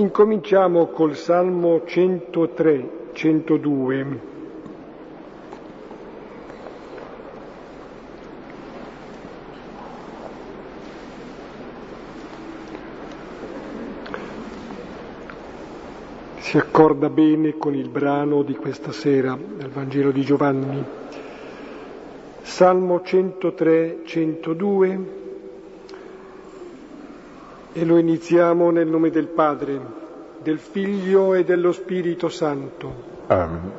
Incominciamo col Salmo 103, 102. Si accorda bene con il brano di questa sera del Vangelo di Giovanni. Salmo 103, 102 e lo iniziamo nel nome del Padre, del Figlio e dello Spirito Santo. Amen.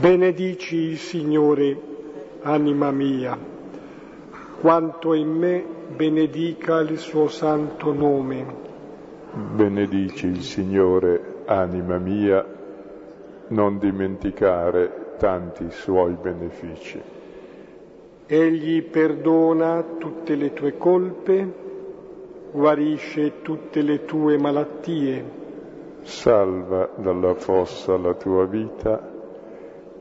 Benedici il Signore, anima mia, quanto in me benedica il suo santo nome. Benedici il Signore, anima mia, non dimenticare tanti suoi benefici. Egli perdona tutte le tue colpe, guarisce tutte le tue malattie, Salva dalla fossa la tua vita,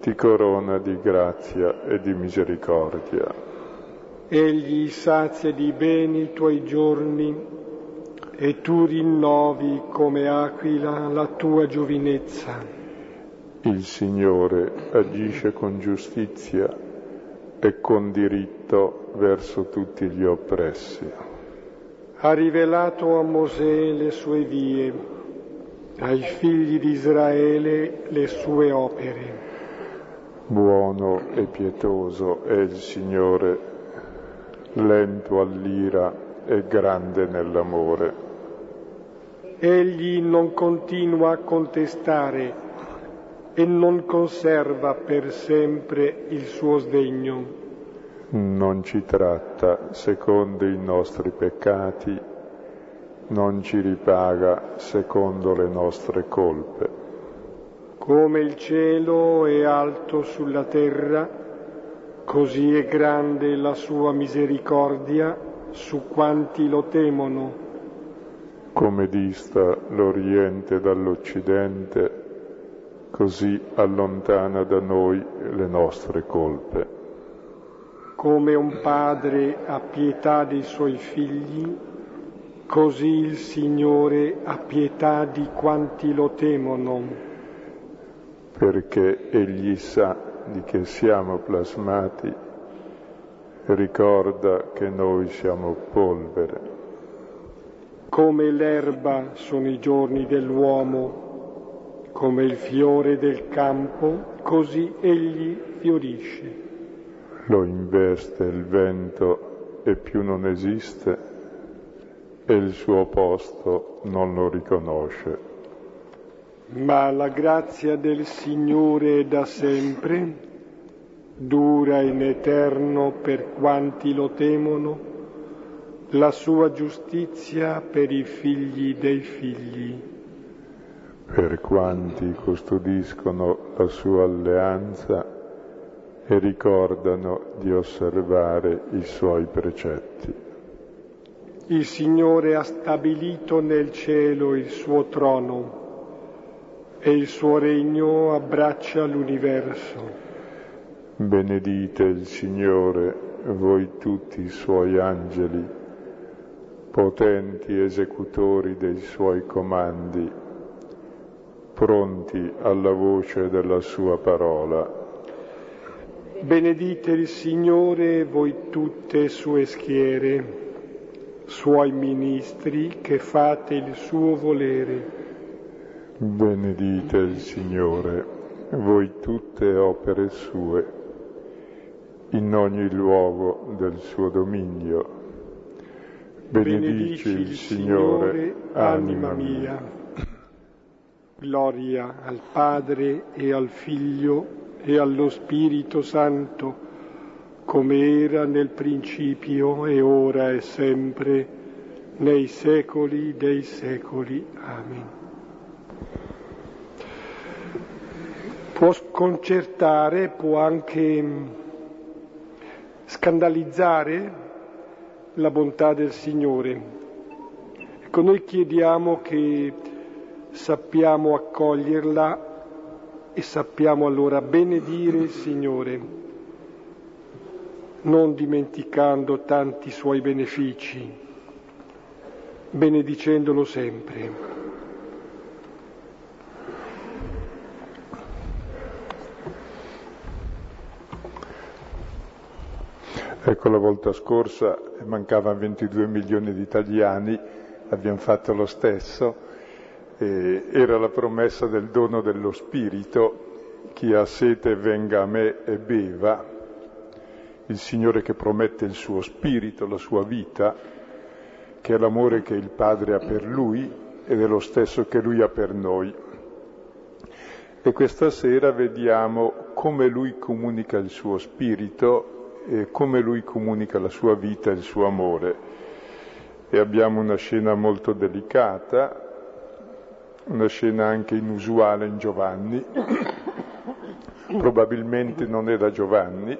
ti corona di grazia e di misericordia. egli sazia di beni i tuoi giorni e tu rinnovi come aquila la tua giovinezza. Il Signore agisce con giustizia e con diritto verso tutti gli oppressi. Ha rivelato a Mosè le sue vie, ai figli di Israele le sue opere. Buono e pietoso è il Signore, lento all'ira e grande nell'amore. Egli non continua a contestare e non conserva per sempre il suo sdegno. Non ci tratta secondo i nostri peccati, non ci ripaga secondo le nostre colpe. Come il cielo è alto sulla terra, così è grande la sua misericordia su quanti lo temono. Come dista l'Oriente dall'Occidente, così allontana da noi le nostre colpe. Come un padre ha pietà dei suoi figli, così il Signore ha pietà di quanti lo temono. perché egli sa di che siamo plasmati, ricorda che noi siamo polvere. Come l'erba sono i giorni dell'uomo, come il fiore del campo, così egli fiorisce. Lo investe il vento e più non esiste e il suo posto non lo riconosce. Ma la grazia del Signore è da sempre, dura in eterno per quanti lo temono, la sua giustizia per i figli dei figli. Per quanti custodiscono la sua alleanza e ricordano di osservare i suoi precetti. Il Signore ha stabilito nel cielo il suo trono e il suo regno abbraccia l'universo. Benedite il Signore, voi tutti i suoi angeli, potenti esecutori dei suoi comandi, pronti alla voce della sua parola. Benedite il Signore voi tutte sue schiere, suoi ministri che fate il suo volere. Benedite il Signore, voi tutte opere sue, in ogni luogo del suo dominio. Benedici il Signore, anima mia. Gloria al Padre e al Figlio e allo Spirito Santo, come era nel principio e ora e sempre, nei secoli dei secoli. Amen. Può sconcertare, può anche scandalizzare la bontà del Signore. Ecco, noi chiediamo che sappiamo accoglierla e sappiamo allora benedire il Signore. non dimenticando tanti suoi benefici, benedicendolo sempre. Ecco, la volta scorsa mancavano 22 milioni di italiani, abbiamo fatto lo stesso, e era la promessa del dono dello Spirito, chi ha sete venga a me e beva, il Signore che promette il suo Spirito, la sua vita, che è l'amore che il Padre ha per Lui ed è lo stesso che Lui ha per noi. E questa sera vediamo come Lui comunica il suo Spirito e come lui comunica la sua vita e il suo amore. E abbiamo una scena molto delicata, una scena anche inusuale in Giovanni, probabilmente non era Giovanni,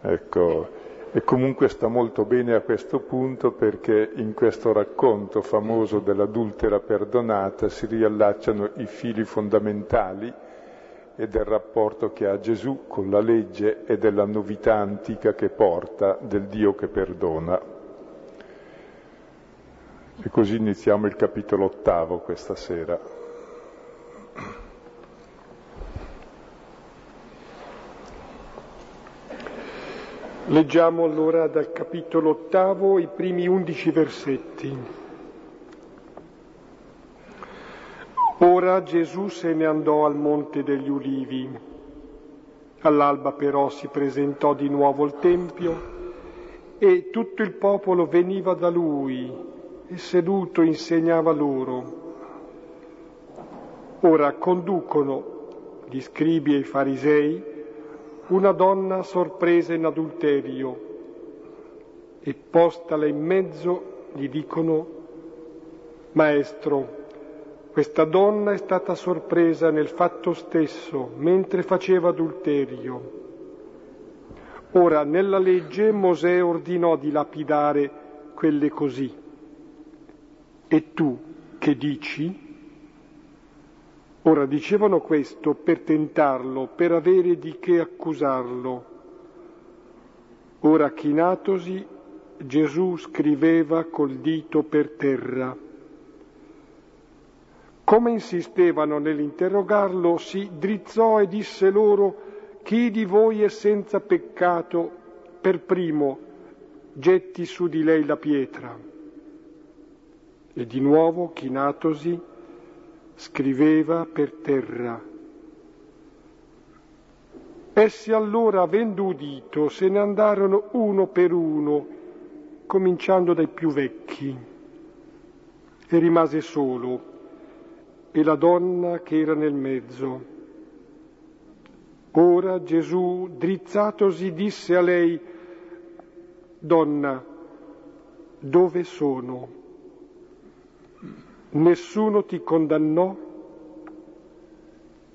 ecco, e comunque sta molto bene a questo punto perché in questo racconto famoso dell'adultera perdonata si riallacciano i fili fondamentali e del rapporto che ha Gesù con la legge e della novità antica che porta del Dio che perdona. E così iniziamo il capitolo ottavo questa sera. Leggiamo allora dal capitolo ottavo i primi undici versetti. Ora Gesù se ne andò al Monte degli Ulivi. All'alba però si presentò di nuovo al Tempio e tutto il popolo veniva da lui e seduto insegnava loro. Ora conducono gli scribi e i farisei una donna sorpresa in adulterio e postala in mezzo gli dicono Maestro, questa donna è stata sorpresa nel fatto stesso, mentre faceva adulterio. Ora, nella legge Mosè ordinò di lapidare quelle così. E tu che dici? Ora dicevano questo per tentarlo, per avere di che accusarlo. Ora chinatosi, Gesù scriveva col dito per terra. Come insistevano nell'interrogarlo, si drizzò e disse loro, chi di voi è senza peccato, per primo getti su di lei la pietra. E di nuovo, chinatosi, scriveva per terra. Essi allora, avendo udito, se ne andarono uno per uno, cominciando dai più vecchi, e rimase solo e la donna che era nel mezzo. Ora Gesù, drizzatosi, disse a lei, Donna, dove sono? Nessuno ti condannò?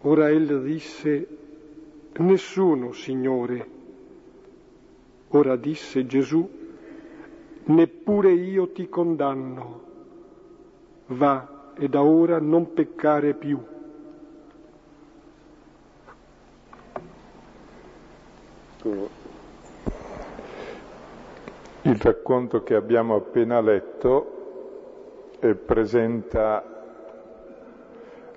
Ora ella disse, Nessuno, Signore. Ora disse Gesù, Neppure io ti condanno. Va e da ora non peccare più. Il racconto che abbiamo appena letto eh, presenta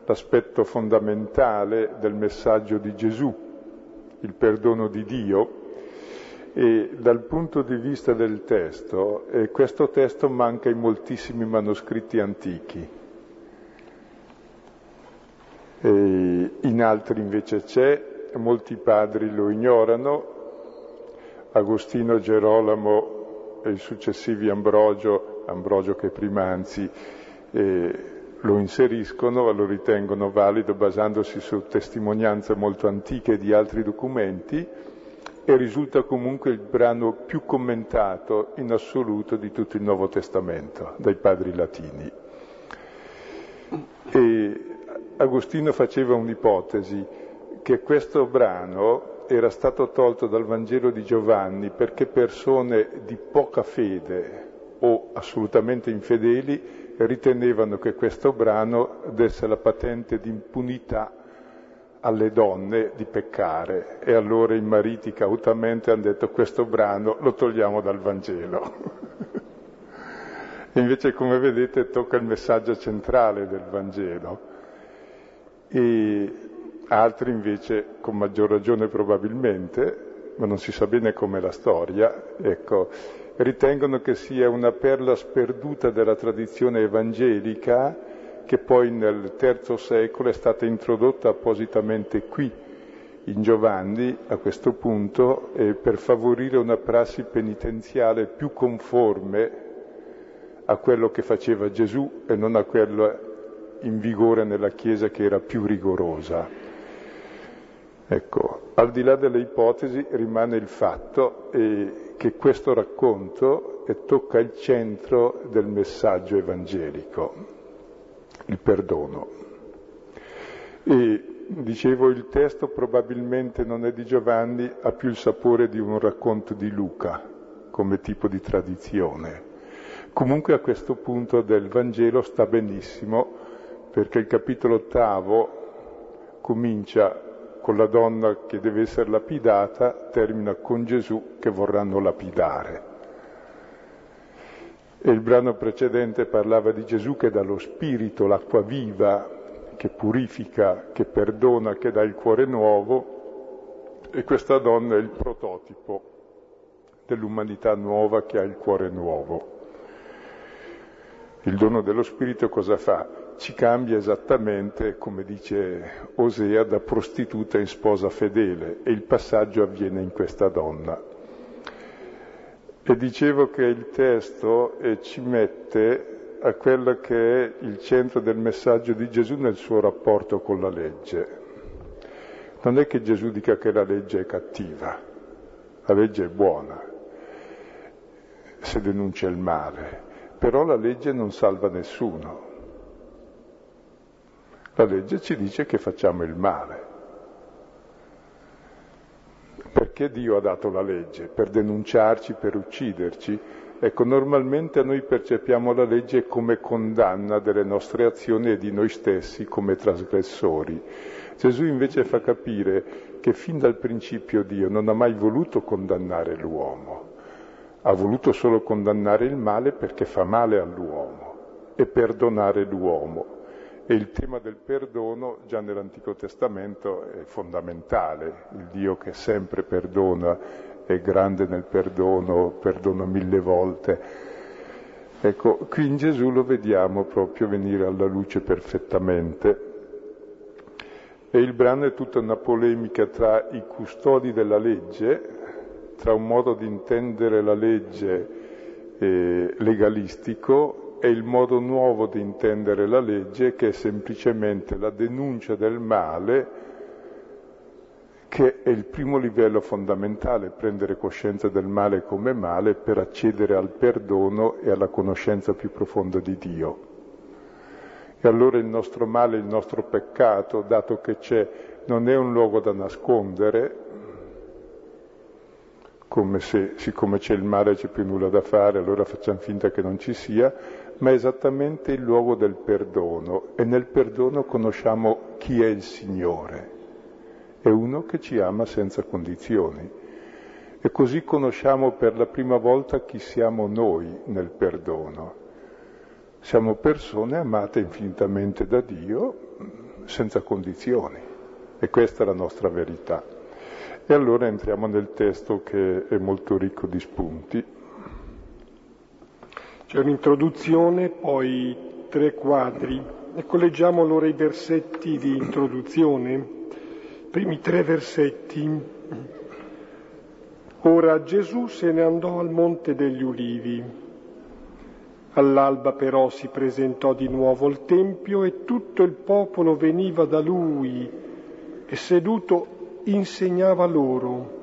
l'aspetto fondamentale del messaggio di Gesù, il perdono di Dio, e dal punto di vista del testo, eh, questo testo manca in moltissimi manoscritti antichi. E in altri invece c'è, molti padri lo ignorano, Agostino Gerolamo e i successivi Ambrogio, Ambrogio che prima anzi eh, lo inseriscono, lo ritengono valido basandosi su testimonianze molto antiche di altri documenti e risulta comunque il brano più commentato in assoluto di tutto il Nuovo Testamento dai padri latini. E Agostino faceva un'ipotesi che questo brano era stato tolto dal Vangelo di Giovanni perché persone di poca fede o assolutamente infedeli ritenevano che questo brano desse la patente di impunità alle donne di peccare e allora i mariti cautamente hanno detto questo brano lo togliamo dal Vangelo. invece come vedete tocca il messaggio centrale del Vangelo e altri invece con maggior ragione probabilmente, ma non si sa bene com'è la storia, ecco, ritengono che sia una perla sperduta della tradizione evangelica che poi nel terzo secolo è stata introdotta appositamente qui in Giovanni a questo punto eh, per favorire una prassi penitenziale più conforme a quello che faceva Gesù e non a quello in vigore nella Chiesa che era più rigorosa. Ecco, al di là delle ipotesi rimane il fatto eh, che questo racconto eh, tocca il centro del messaggio evangelico il perdono. E dicevo, il testo probabilmente non è di Giovanni, ha più il sapore di un racconto di Luca come tipo di tradizione. Comunque a questo punto del Vangelo sta benissimo perché il capitolo ottavo comincia con la donna che deve essere lapidata, termina con Gesù che vorranno lapidare. E il brano precedente parlava di Gesù che dà lo spirito, l'acqua viva, che purifica, che perdona, che dà il cuore nuovo, e questa donna è il prototipo dell'umanità nuova che ha il cuore nuovo. Il dono dello Spirito cosa fa? Ci cambia esattamente, come dice Osea, da prostituta in sposa fedele e il passaggio avviene in questa donna. E dicevo che il testo eh, ci mette a quello che è il centro del messaggio di Gesù nel suo rapporto con la legge. Non è che Gesù dica che la legge è cattiva, la legge è buona se denuncia il male, però la legge non salva nessuno. La legge ci dice che facciamo il male. Perché Dio ha dato la legge? Per denunciarci, per ucciderci? Ecco, normalmente noi percepiamo la legge come condanna delle nostre azioni e di noi stessi come trasgressori. Gesù invece fa capire che fin dal principio Dio non ha mai voluto condannare l'uomo, ha voluto solo condannare il male perché fa male all'uomo e perdonare l'uomo. E il tema del perdono già nell'Antico Testamento è fondamentale, il Dio che sempre perdona, è grande nel perdono, perdona mille volte. Ecco, qui in Gesù lo vediamo proprio venire alla luce perfettamente. E il brano è tutta una polemica tra i custodi della legge, tra un modo di intendere la legge eh, legalistico è il modo nuovo di intendere la legge che è semplicemente la denuncia del male che è il primo livello fondamentale, prendere coscienza del male come male per accedere al perdono e alla conoscenza più profonda di Dio. E allora il nostro male, il nostro peccato, dato che c'è, non è un luogo da nascondere, come se siccome c'è il male c'è più nulla da fare, allora facciamo finta che non ci sia, ma è esattamente il luogo del perdono e nel perdono conosciamo chi è il Signore. È uno che ci ama senza condizioni. E così conosciamo per la prima volta chi siamo noi nel perdono. Siamo persone amate infinitamente da Dio senza condizioni. E questa è la nostra verità. E allora entriamo nel testo che è molto ricco di spunti. C'è un'introduzione, poi tre quadri. Ecco, leggiamo allora i versetti di introduzione. Primi tre versetti. Ora Gesù se ne andò al Monte degli Ulivi. All'alba però si presentò di nuovo al Tempio e tutto il popolo veniva da lui e seduto insegnava loro.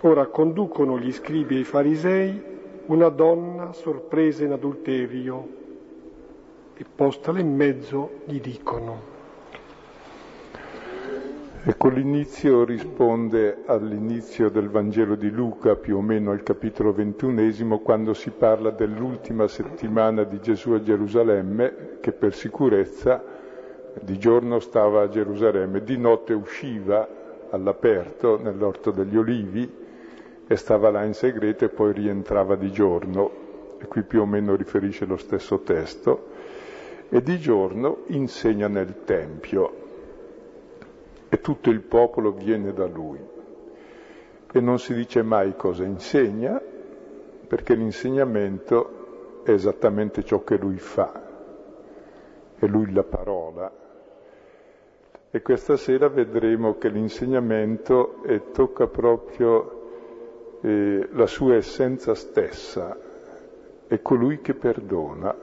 Ora conducono gli scribi e i farisei una donna sorpresa in adulterio e postala in mezzo gli dicono. Ecco, l'inizio risponde all'inizio del Vangelo di Luca, più o meno al capitolo ventunesimo, quando si parla dell'ultima settimana di Gesù a Gerusalemme, che per sicurezza di giorno stava a Gerusalemme, di notte usciva all'aperto nell'orto degli olivi e stava là in segreto e poi rientrava di giorno, e qui più o meno riferisce lo stesso testo, e di giorno insegna nel Tempio e tutto il popolo viene da lui. E non si dice mai cosa insegna, perché l'insegnamento è esattamente ciò che lui fa, è lui la parola. E questa sera vedremo che l'insegnamento tocca proprio eh, la sua essenza stessa, è colui che perdona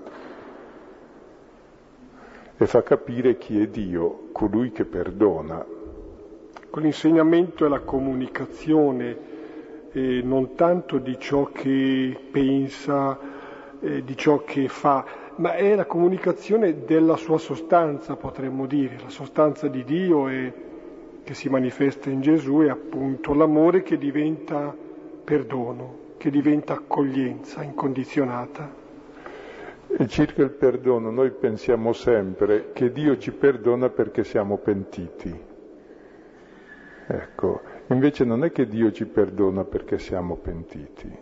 e fa capire chi è Dio, colui che perdona. Con l'insegnamento è la comunicazione eh, non tanto di ciò che pensa, eh, di ciò che fa, ma è la comunicazione della sua sostanza, potremmo dire. La sostanza di Dio è, che si manifesta in Gesù è appunto l'amore che diventa perdono, che diventa accoglienza incondizionata. E circa il perdono noi pensiamo sempre che Dio ci perdona perché siamo pentiti. Ecco, invece non è che Dio ci perdona perché siamo pentiti.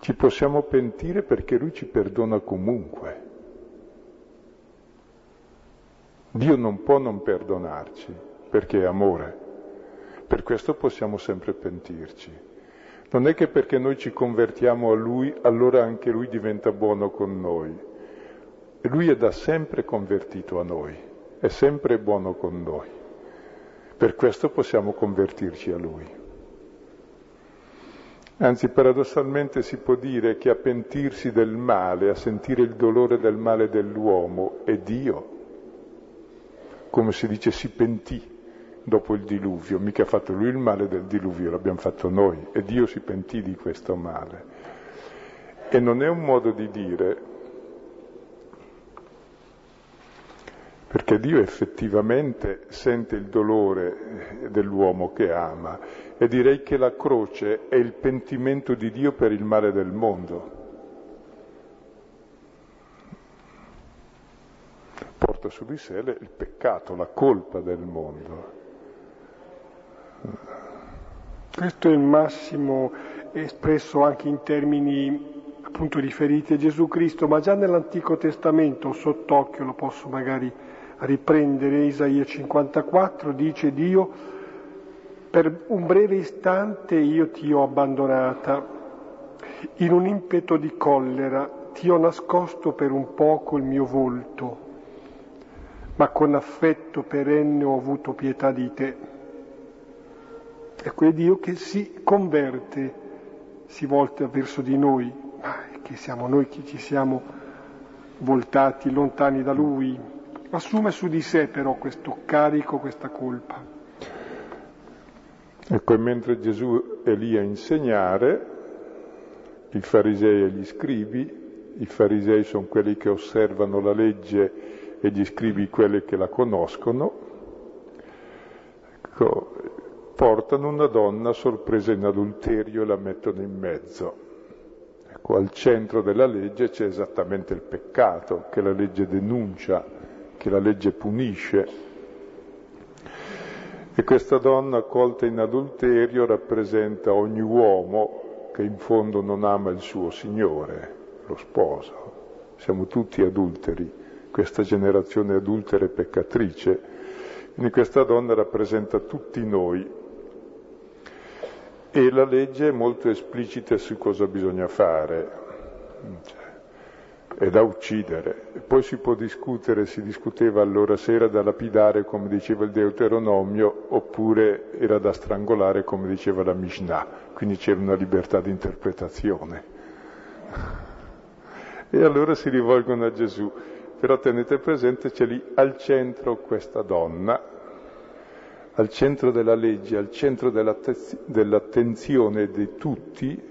Ci possiamo pentire perché Lui ci perdona comunque. Dio non può non perdonarci perché è amore. Per questo possiamo sempre pentirci. Non è che perché noi ci convertiamo a Lui, allora anche Lui diventa buono con noi. Lui è da sempre convertito a noi, è sempre buono con noi. Per questo possiamo convertirci a Lui. Anzi, paradossalmente si può dire che a pentirsi del male, a sentire il dolore del male dell'uomo, è Dio. Come si dice, si pentì dopo il diluvio, mica ha fatto lui il male del diluvio, l'abbiamo fatto noi e Dio si pentì di questo male. E non è un modo di dire, perché Dio effettivamente sente il dolore dell'uomo che ama e direi che la croce è il pentimento di Dio per il male del mondo. Porta su di sé il peccato, la colpa del mondo. Questo è il massimo espresso anche in termini appunto riferiti a Gesù Cristo, ma già nell'Antico Testamento, sott'occhio lo posso magari riprendere, Isaia 54 dice Dio, per un breve istante io ti ho abbandonata, in un impeto di collera ti ho nascosto per un poco il mio volto, ma con affetto perenne ho avuto pietà di te. È Dio che si converte, si volta verso di noi, ma che siamo noi che ci siamo voltati lontani da Lui. Assume su di sé però questo carico, questa colpa. Ecco, e mentre Gesù è lì a insegnare, i farisei e gli scribi, i farisei sono quelli che osservano la legge e gli scribi quelli che la conoscono, ecco, portano una donna sorpresa in adulterio e la mettono in mezzo. Ecco, al centro della legge c'è esattamente il peccato che la legge denuncia, che la legge punisce. E questa donna colta in adulterio rappresenta ogni uomo che in fondo non ama il suo Signore, lo sposo. Siamo tutti adulteri, questa generazione adultera e peccatrice. Quindi questa donna rappresenta tutti noi, e la legge è molto esplicita su cosa bisogna fare, cioè, è da uccidere. Poi si può discutere, si discuteva allora se era da lapidare come diceva il Deuteronomio oppure era da strangolare come diceva la Mishnah, quindi c'era una libertà di interpretazione. E allora si rivolgono a Gesù, però tenete presente c'è lì al centro questa donna, al centro della legge, al centro dell'attenzione di tutti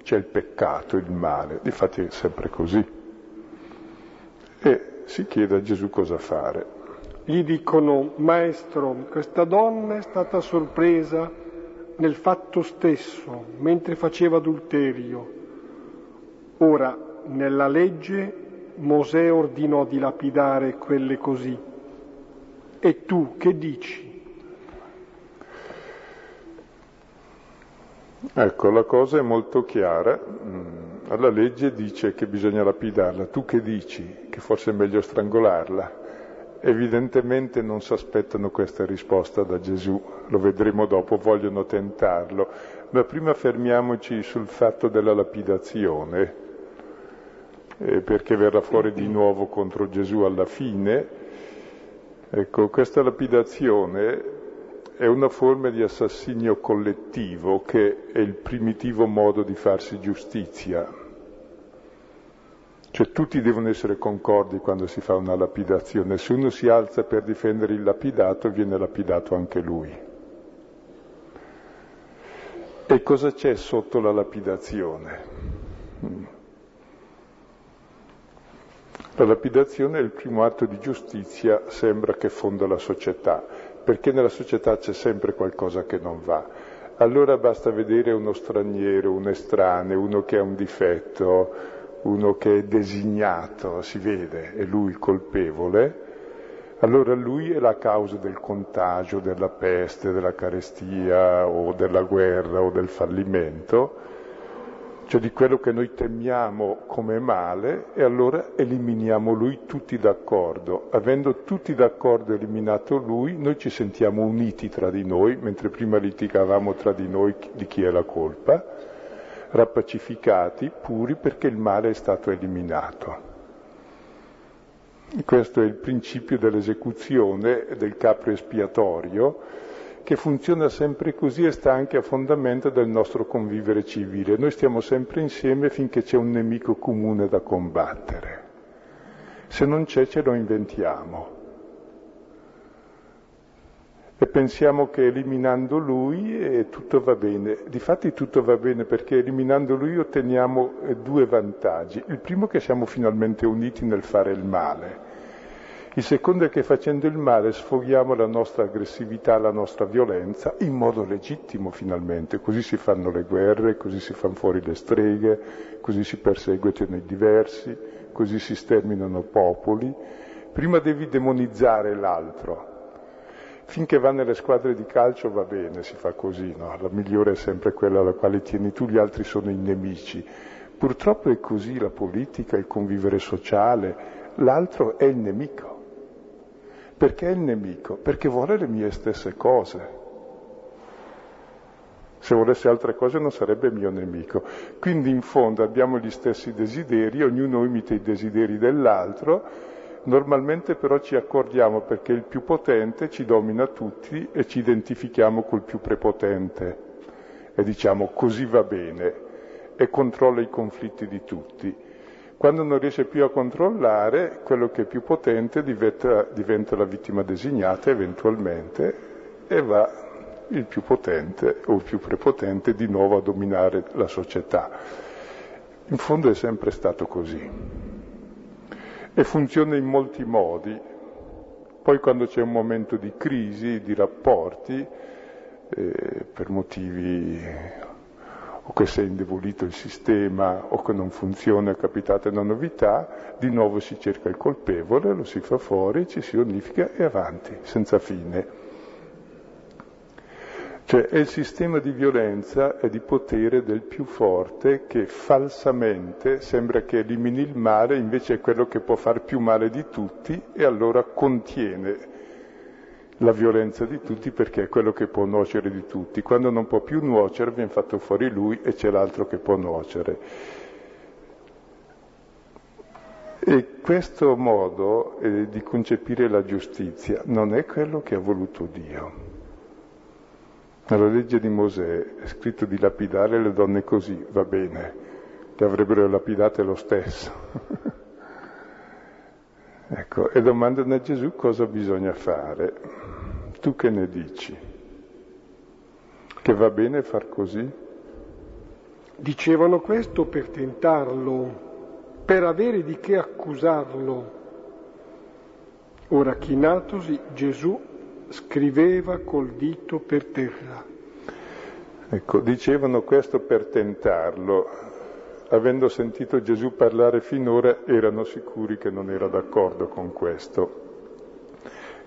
c'è il peccato, il male, difatti è sempre così. E si chiede a Gesù cosa fare. Gli dicono, maestro, questa donna è stata sorpresa nel fatto stesso, mentre faceva adulterio. Ora, nella legge Mosè ordinò di lapidare quelle così, E tu che dici? Ecco, la cosa è molto chiara. Mm, la legge dice che bisogna lapidarla. Tu che dici? Che forse è meglio strangolarla. Evidentemente non si aspettano questa risposta da Gesù, lo vedremo dopo, vogliono tentarlo. Ma prima fermiamoci sul fatto della lapidazione, eh, perché verrà fuori di nuovo contro Gesù alla fine. Ecco, questa lapidazione è una forma di assassinio collettivo che è il primitivo modo di farsi giustizia. Cioè tutti devono essere concordi quando si fa una lapidazione. Se uno si alza per difendere il lapidato, viene lapidato anche lui. E cosa c'è sotto la lapidazione? La lapidazione è il primo atto di giustizia, sembra che fonda la società perché nella società c'è sempre qualcosa che non va. Allora basta vedere uno straniero, un estraneo, uno che ha un difetto, uno che è designato, si vede, è lui il colpevole, allora lui è la causa del contagio, della peste, della carestia o della guerra o del fallimento cioè di quello che noi temiamo come male, e allora eliminiamo lui tutti d'accordo. Avendo tutti d'accordo eliminato lui, noi ci sentiamo uniti tra di noi, mentre prima litigavamo tra di noi di chi è la colpa, rappacificati, puri perché il male è stato eliminato. Questo è il principio dell'esecuzione del capro espiatorio, che funziona sempre così e sta anche a fondamento del nostro convivere civile. Noi stiamo sempre insieme finché c'è un nemico comune da combattere. Se non c'è ce lo inventiamo. E pensiamo che eliminando lui eh, tutto va bene. Difatti tutto va bene perché eliminando lui otteniamo eh, due vantaggi. Il primo è che siamo finalmente uniti nel fare il male il secondo è che facendo il male sfoghiamo la nostra aggressività, la nostra violenza in modo legittimo finalmente. Così si fanno le guerre, così si fanno fuori le streghe, così si perseguitano i diversi, così si sterminano popoli. Prima devi demonizzare l'altro. Finché va nelle squadre di calcio va bene, si fa così, no? La migliore è sempre quella alla quale tieni tu, gli altri sono i nemici. Purtroppo è così la politica, il convivere sociale, l'altro è il nemico. Perché è il nemico? Perché vuole le mie stesse cose. Se volesse altre cose non sarebbe mio nemico. Quindi in fondo abbiamo gli stessi desideri, ognuno imita i desideri dell'altro, normalmente però ci accordiamo perché il più potente ci domina tutti e ci identifichiamo col più prepotente e diciamo così va bene e controlla i conflitti di tutti. Quando non riesce più a controllare, quello che è più potente diventa, diventa la vittima designata eventualmente e va il più potente o il più prepotente di nuovo a dominare la società. In fondo è sempre stato così. E funziona in molti modi. Poi quando c'è un momento di crisi, di rapporti, eh, per motivi o che si è indebolito il sistema o che non funziona, è capitata una novità, di nuovo si cerca il colpevole, lo si fa fuori, ci si unifica e avanti, senza fine. Cioè è il sistema di violenza e di potere del più forte che falsamente sembra che elimini il male, invece è quello che può far più male di tutti e allora contiene la violenza di tutti perché è quello che può nuocere di tutti. Quando non può più nuocere viene fatto fuori lui e c'è l'altro che può nuocere. E questo modo eh, di concepire la giustizia non è quello che ha voluto Dio. Nella legge di Mosè è scritto di lapidare le donne così, va bene, le avrebbero lapidate lo stesso. ecco, e domandano a Gesù cosa bisogna fare. Tu che ne dici? Che va bene far così? Dicevano questo per tentarlo, per avere di che accusarlo. Ora chinatosi Gesù scriveva col dito per terra. Ecco, dicevano questo per tentarlo. Avendo sentito Gesù parlare finora erano sicuri che non era d'accordo con questo.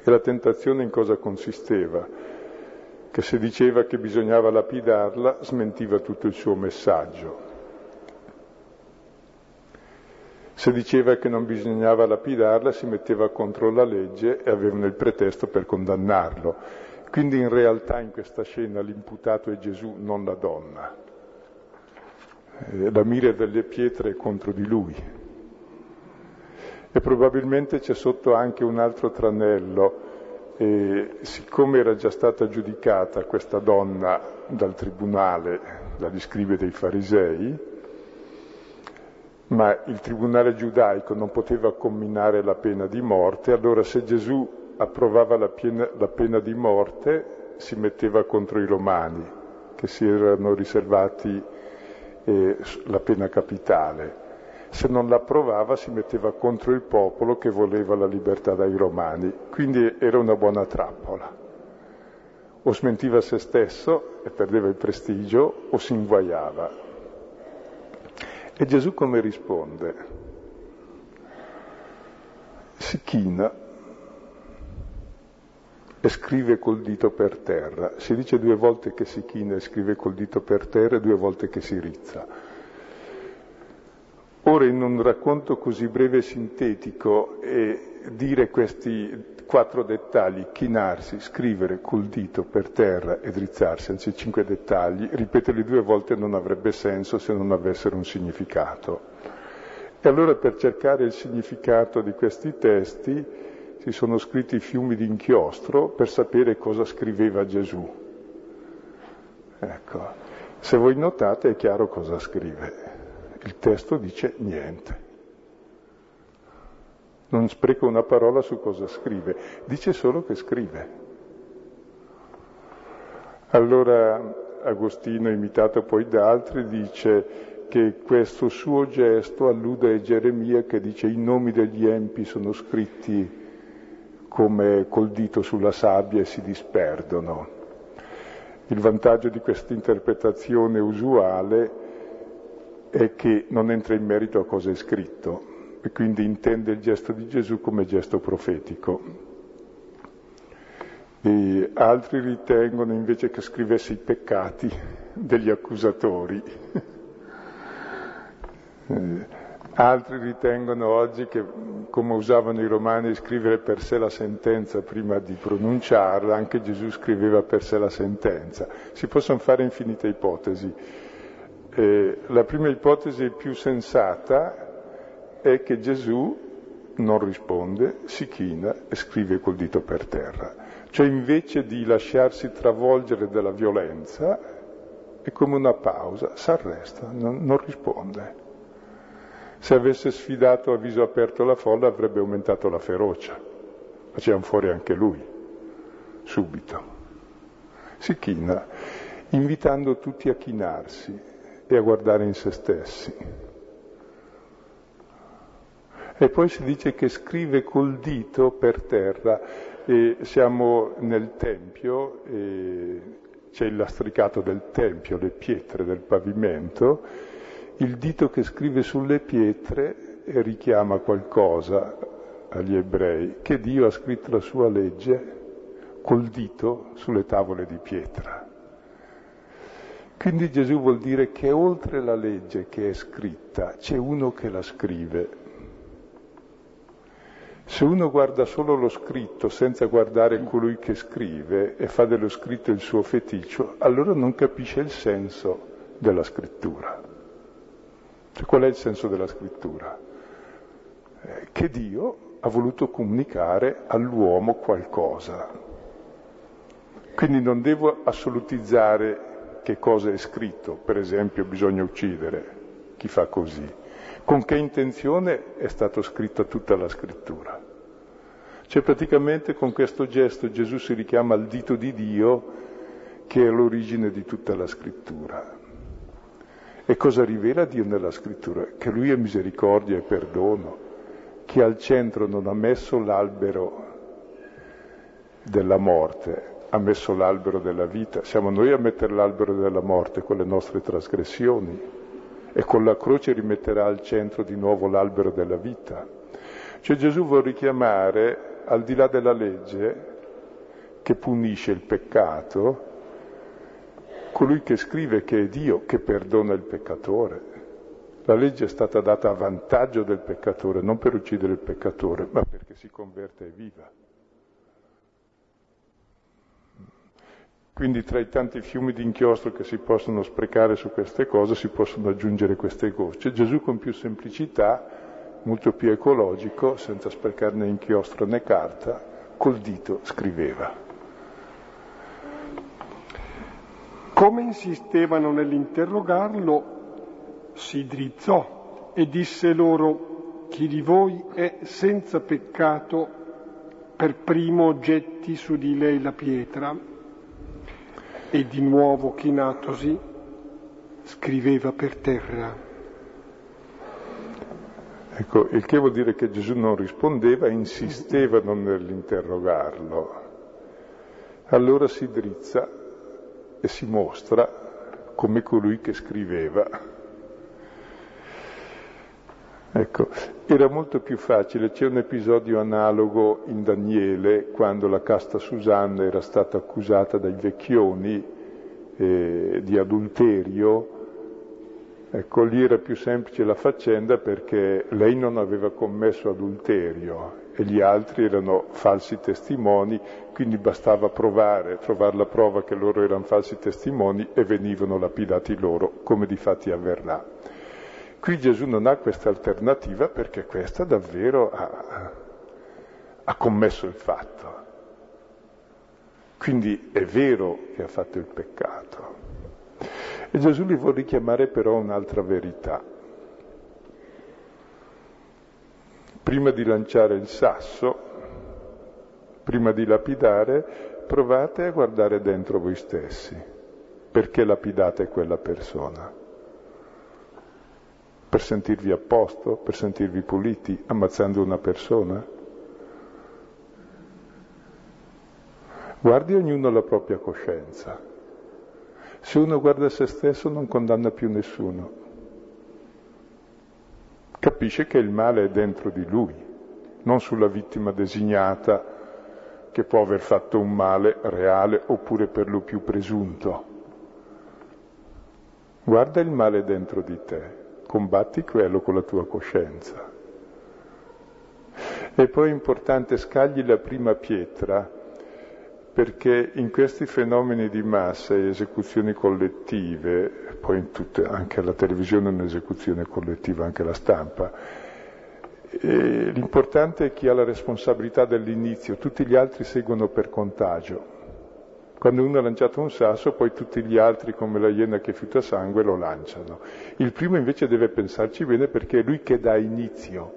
E la tentazione in cosa consisteva? Che se diceva che bisognava lapidarla, smentiva tutto il suo messaggio. Se diceva che non bisognava lapidarla, si metteva contro la legge e avevano il pretesto per condannarlo. Quindi in realtà in questa scena l'imputato è Gesù, non la donna. Eh, la mira delle pietre è contro di lui. E probabilmente c'è sotto anche un altro tranello. E siccome era già stata giudicata questa donna dal tribunale, dagli scrivi dei farisei, ma il tribunale giudaico non poteva comminare la pena di morte, allora se Gesù approvava la pena, la pena di morte si metteva contro i romani, che si erano riservati eh, la pena capitale. Se non l'approvava si metteva contro il popolo che voleva la libertà dai romani, quindi era una buona trappola. O smentiva se stesso e perdeva il prestigio o si inguaiava. E Gesù come risponde? Si china e scrive col dito per terra. Si dice due volte che si china e scrive col dito per terra e due volte che si rizza. Ora in un racconto così breve e sintetico e dire questi quattro dettagli, chinarsi, scrivere col dito per terra e drizzarsi, anzi cinque dettagli, ripeterli due volte non avrebbe senso se non avessero un significato. E allora per cercare il significato di questi testi si sono scritti fiumi di inchiostro per sapere cosa scriveva Gesù. Ecco, se voi notate è chiaro cosa scrive. Il testo dice niente non spreca una parola su cosa scrive, dice solo che scrive. Allora Agostino, imitato poi da altri, dice che questo suo gesto allude a Geremia che dice i nomi degli empi sono scritti come col dito sulla sabbia e si disperdono. Il vantaggio di questa interpretazione usuale è che non entra in merito a cosa è scritto, e quindi intende il gesto di Gesù come gesto profetico. E altri ritengono invece che scrivesse i peccati degli accusatori. altri ritengono oggi che, come usavano i romani, scrivere per sé la sentenza prima di pronunciarla, anche Gesù scriveva per sé la sentenza. Si possono fare infinite ipotesi. Eh, la prima ipotesi più sensata è che Gesù non risponde, si china e scrive col dito per terra. Cioè invece di lasciarsi travolgere dalla violenza, è come una pausa, si arresta, non, non risponde. Se avesse sfidato a viso aperto la folla avrebbe aumentato la ferocia, faceva fuori anche lui, subito. Si china, invitando tutti a chinarsi e a guardare in se stessi. E poi si dice che scrive col dito per terra. E siamo nel Tempio, c'è il lastricato del Tempio, le pietre del pavimento, il dito che scrive sulle pietre richiama qualcosa agli ebrei, che Dio ha scritto la sua legge col dito sulle tavole di pietra. Quindi Gesù vuol dire che oltre la legge che è scritta c'è uno che la scrive se uno guarda solo lo scritto senza guardare colui che scrive e fa dello scritto il suo feticcio, allora non capisce il senso della scrittura. Cioè, qual è il senso della scrittura? Eh, che Dio ha voluto comunicare all'uomo qualcosa. Quindi non devo assolutizzare che cosa è scritto, per esempio bisogna uccidere chi fa così con che intenzione è stata scritta tutta la scrittura. Cioè praticamente con questo gesto Gesù si richiama al dito di Dio che è l'origine di tutta la scrittura. E cosa rivela Dio nella scrittura? Che Lui è misericordia e perdono, che al centro non ha messo l'albero della morte, ha messo l'albero della vita. Siamo noi a mettere l'albero della morte con le nostre trasgressioni e con la croce rimetterà al centro di nuovo l'albero della vita. Cioè Gesù vuole richiamare al di là della legge che punisce il peccato, colui che scrive che è Dio che perdona il peccatore. La legge è stata data a vantaggio del peccatore, non per uccidere il peccatore, ma perché si converte e viva. Quindi tra i tanti fiumi di inchiostro che si possono sprecare su queste cose si possono aggiungere queste gocce. Gesù con più semplicità, molto più ecologico, senza sprecare né inchiostro né carta, col dito scriveva. Come insistevano nell'interrogarlo, si drizzò e disse loro, chi di voi è senza peccato, per primo getti su di lei la pietra e di nuovo chinatosi scriveva per terra. Ecco, il che vuol dire che Gesù non rispondeva, insistevano nell'interrogarlo. Allora si drizza e si mostra come colui che scriveva. Ecco, era molto più facile, c'è un episodio analogo in Daniele quando la casta Susanna era stata accusata dai vecchioni eh, di adulterio, ecco lì era più semplice la faccenda perché lei non aveva commesso adulterio e gli altri erano falsi testimoni, quindi bastava provare, trovare la prova che loro erano falsi testimoni e venivano lapidati loro, come di fatti avverrà. Qui Gesù non ha questa alternativa perché questa davvero ha, ha commesso il fatto. Quindi è vero che ha fatto il peccato. E Gesù li vuole richiamare però un'altra verità. Prima di lanciare il sasso, prima di lapidare, provate a guardare dentro voi stessi. Perché lapidate quella persona? per sentirvi a posto, per sentirvi puliti, ammazzando una persona? Guardi ognuno la propria coscienza. Se uno guarda se stesso non condanna più nessuno. Capisce che il male è dentro di lui, non sulla vittima designata che può aver fatto un male reale oppure per lo più presunto. Guarda il male dentro di te combatti quello con la tua coscienza. E poi è importante scagli la prima pietra, perché in questi fenomeni di massa e esecuzioni collettive, poi tutte, anche la televisione è un'esecuzione collettiva, anche la stampa, l'importante è chi ha la responsabilità dell'inizio, tutti gli altri seguono per contagio. Quando uno ha lanciato un sasso, poi tutti gli altri, come la iena che fiuta sangue, lo lanciano. Il primo invece deve pensarci bene perché è lui che dà inizio,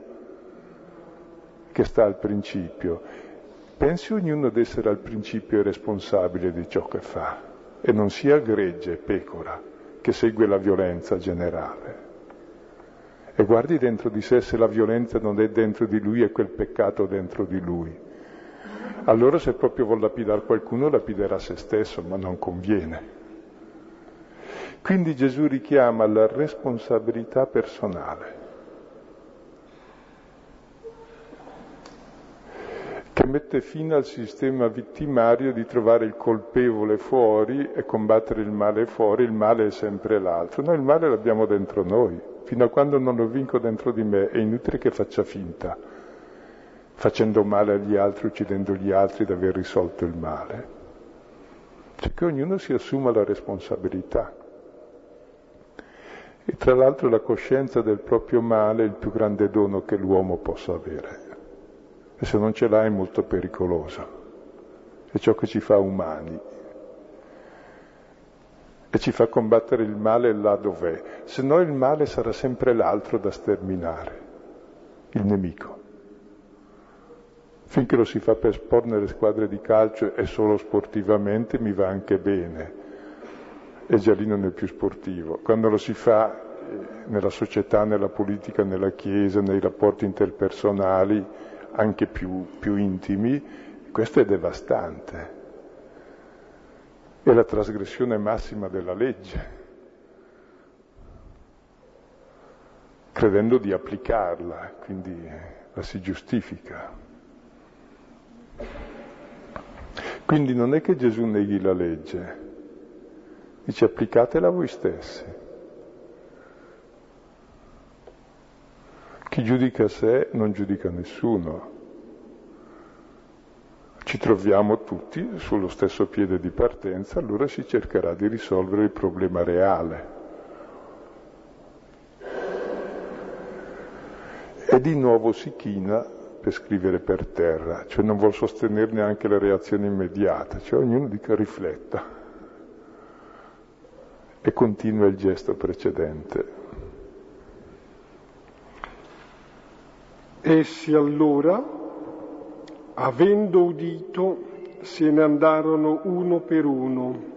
che sta al principio. Pensi ognuno ad essere al principio e responsabile di ciò che fa e non sia gregge, pecora, che segue la violenza generale. E guardi dentro di sé se la violenza non è dentro di lui e quel peccato dentro di lui allora se proprio vuol lapidare qualcuno lapiderà se stesso, ma non conviene. Quindi Gesù richiama la responsabilità personale, che mette fine al sistema vittimario di trovare il colpevole fuori e combattere il male fuori, il male è sempre l'altro. Noi il male l'abbiamo dentro noi, fino a quando non lo vinco dentro di me è inutile che faccia finta facendo male agli altri, uccidendo gli altri, di aver risolto il male. Cioè che ognuno si assuma la responsabilità. E tra l'altro la coscienza del proprio male è il più grande dono che l'uomo possa avere. E se non ce l'ha è molto pericoloso. È ciò che ci fa umani. E ci fa combattere il male là dov'è. Se no il male sarà sempre l'altro da sterminare, il nemico. Finché lo si fa per sport nelle squadre di calcio e solo sportivamente mi va anche bene. E già lì non è più sportivo. Quando lo si fa eh, nella società, nella politica, nella Chiesa, nei rapporti interpersonali, anche più, più intimi, questo è devastante. È la trasgressione massima della legge, credendo di applicarla, quindi la si giustifica. Quindi non è che Gesù neghi la legge, dice applicatela voi stessi. Chi giudica sé non giudica nessuno. Ci troviamo tutti sullo stesso piede di partenza, allora si cercherà di risolvere il problema reale. E di nuovo si china per scrivere per terra, cioè non vuol sostenere neanche la reazione immediata, cioè ognuno dica rifletta e continua il gesto precedente. Essi allora, avendo udito, se ne andarono uno per uno,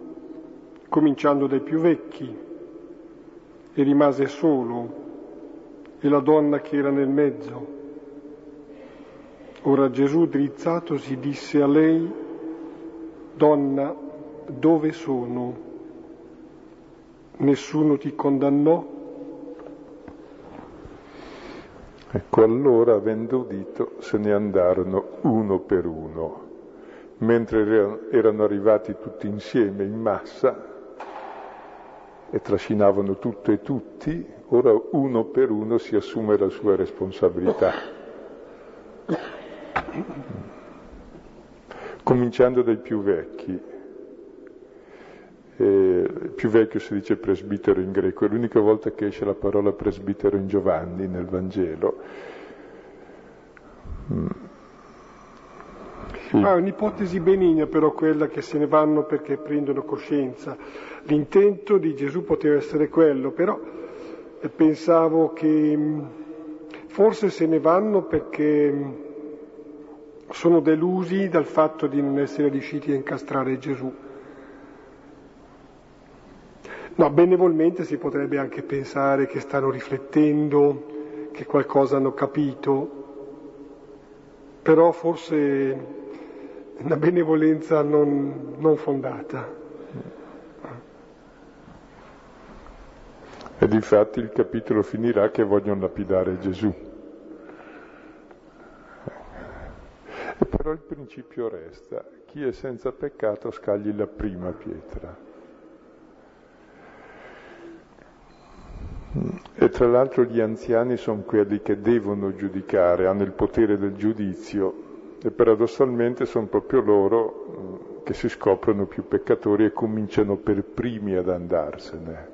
cominciando dai più vecchi, e rimase solo, e la donna che era nel mezzo. Ora Gesù drizzatosi disse a lei, Donna, dove sono? Nessuno ti condannò? Ecco, allora, avendo udito, se ne andarono uno per uno. Mentre erano arrivati tutti insieme, in massa, e trascinavano tutto e tutti, ora uno per uno si assume la sua responsabilità. Cominciando dai più vecchi. Eh, più vecchio si dice presbitero in greco, è l'unica volta che esce la parola presbitero in Giovanni nel Vangelo. Mm. Sì. Ah, è un'ipotesi benigna però quella che se ne vanno perché prendono coscienza. L'intento di Gesù poteva essere quello, però eh, pensavo che mm, forse se ne vanno perché mm, sono delusi dal fatto di non essere riusciti a incastrare Gesù. No, benevolmente si potrebbe anche pensare che stanno riflettendo, che qualcosa hanno capito, però forse una benevolenza non, non fondata. Ed infatti il capitolo finirà che vogliono lapidare Gesù. E però il principio resta, chi è senza peccato scagli la prima pietra. E tra l'altro gli anziani sono quelli che devono giudicare, hanno il potere del giudizio e paradossalmente sono proprio loro che si scoprono più peccatori e cominciano per primi ad andarsene.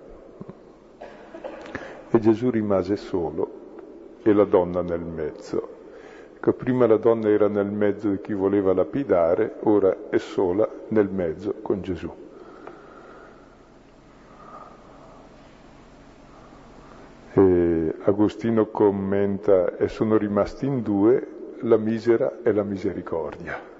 E Gesù rimase solo e la donna nel mezzo. Ecco, prima la donna era nel mezzo di chi voleva lapidare, ora è sola nel mezzo con Gesù. E Agostino commenta, e sono rimasti in due la misera e la misericordia.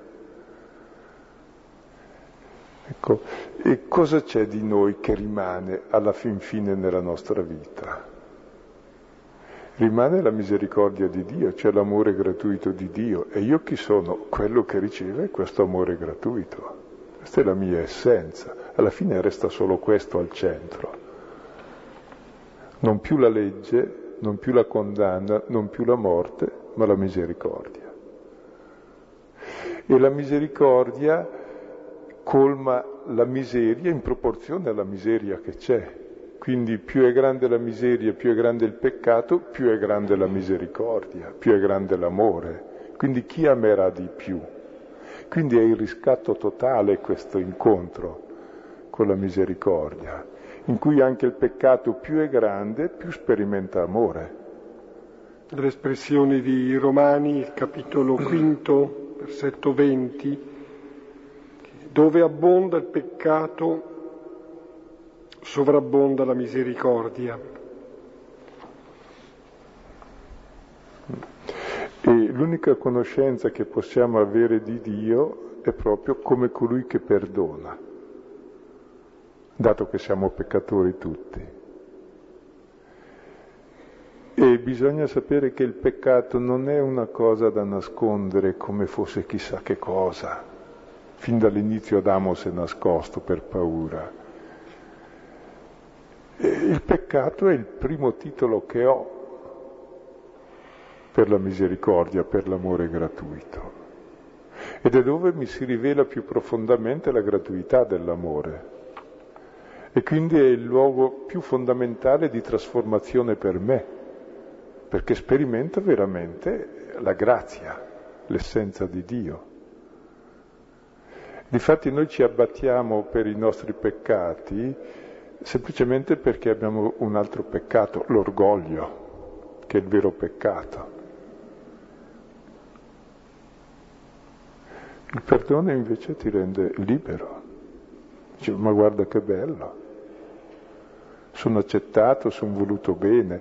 Ecco, e cosa c'è di noi che rimane alla fin fine nella nostra vita? Rimane la misericordia di Dio, cioè l'amore gratuito di Dio. E io chi sono? Quello che riceve questo amore gratuito. Questa è la mia essenza. Alla fine resta solo questo al centro. Non più la legge, non più la condanna, non più la morte, ma la misericordia. E la misericordia colma la miseria in proporzione alla miseria che c'è. Quindi più è grande la miseria, più è grande il peccato, più è grande la misericordia, più è grande l'amore. Quindi chi amerà di più? Quindi è il riscatto totale questo incontro con la misericordia, in cui anche il peccato più è grande, più sperimenta amore. L'espressione di Romani, capitolo quinto, versetto 20, dove abbonda il peccato, sovrabbonda la misericordia. E l'unica conoscenza che possiamo avere di Dio è proprio come colui che perdona, dato che siamo peccatori tutti. E bisogna sapere che il peccato non è una cosa da nascondere come fosse chissà che cosa. Fin dall'inizio Adamo si è nascosto per paura. E il peccato è il primo titolo che ho per la misericordia, per l'amore gratuito. ed è dove mi si rivela più profondamente la gratuità dell'amore. E quindi è il luogo più fondamentale di trasformazione per me, perché sperimento veramente la grazia, l'essenza di Dio. Difatti noi ci abbattiamo per i nostri peccati semplicemente perché abbiamo un altro peccato, l'orgoglio, che è il vero peccato. Il perdono invece ti rende libero. Dice, ma guarda che bello. Sono accettato, sono voluto bene.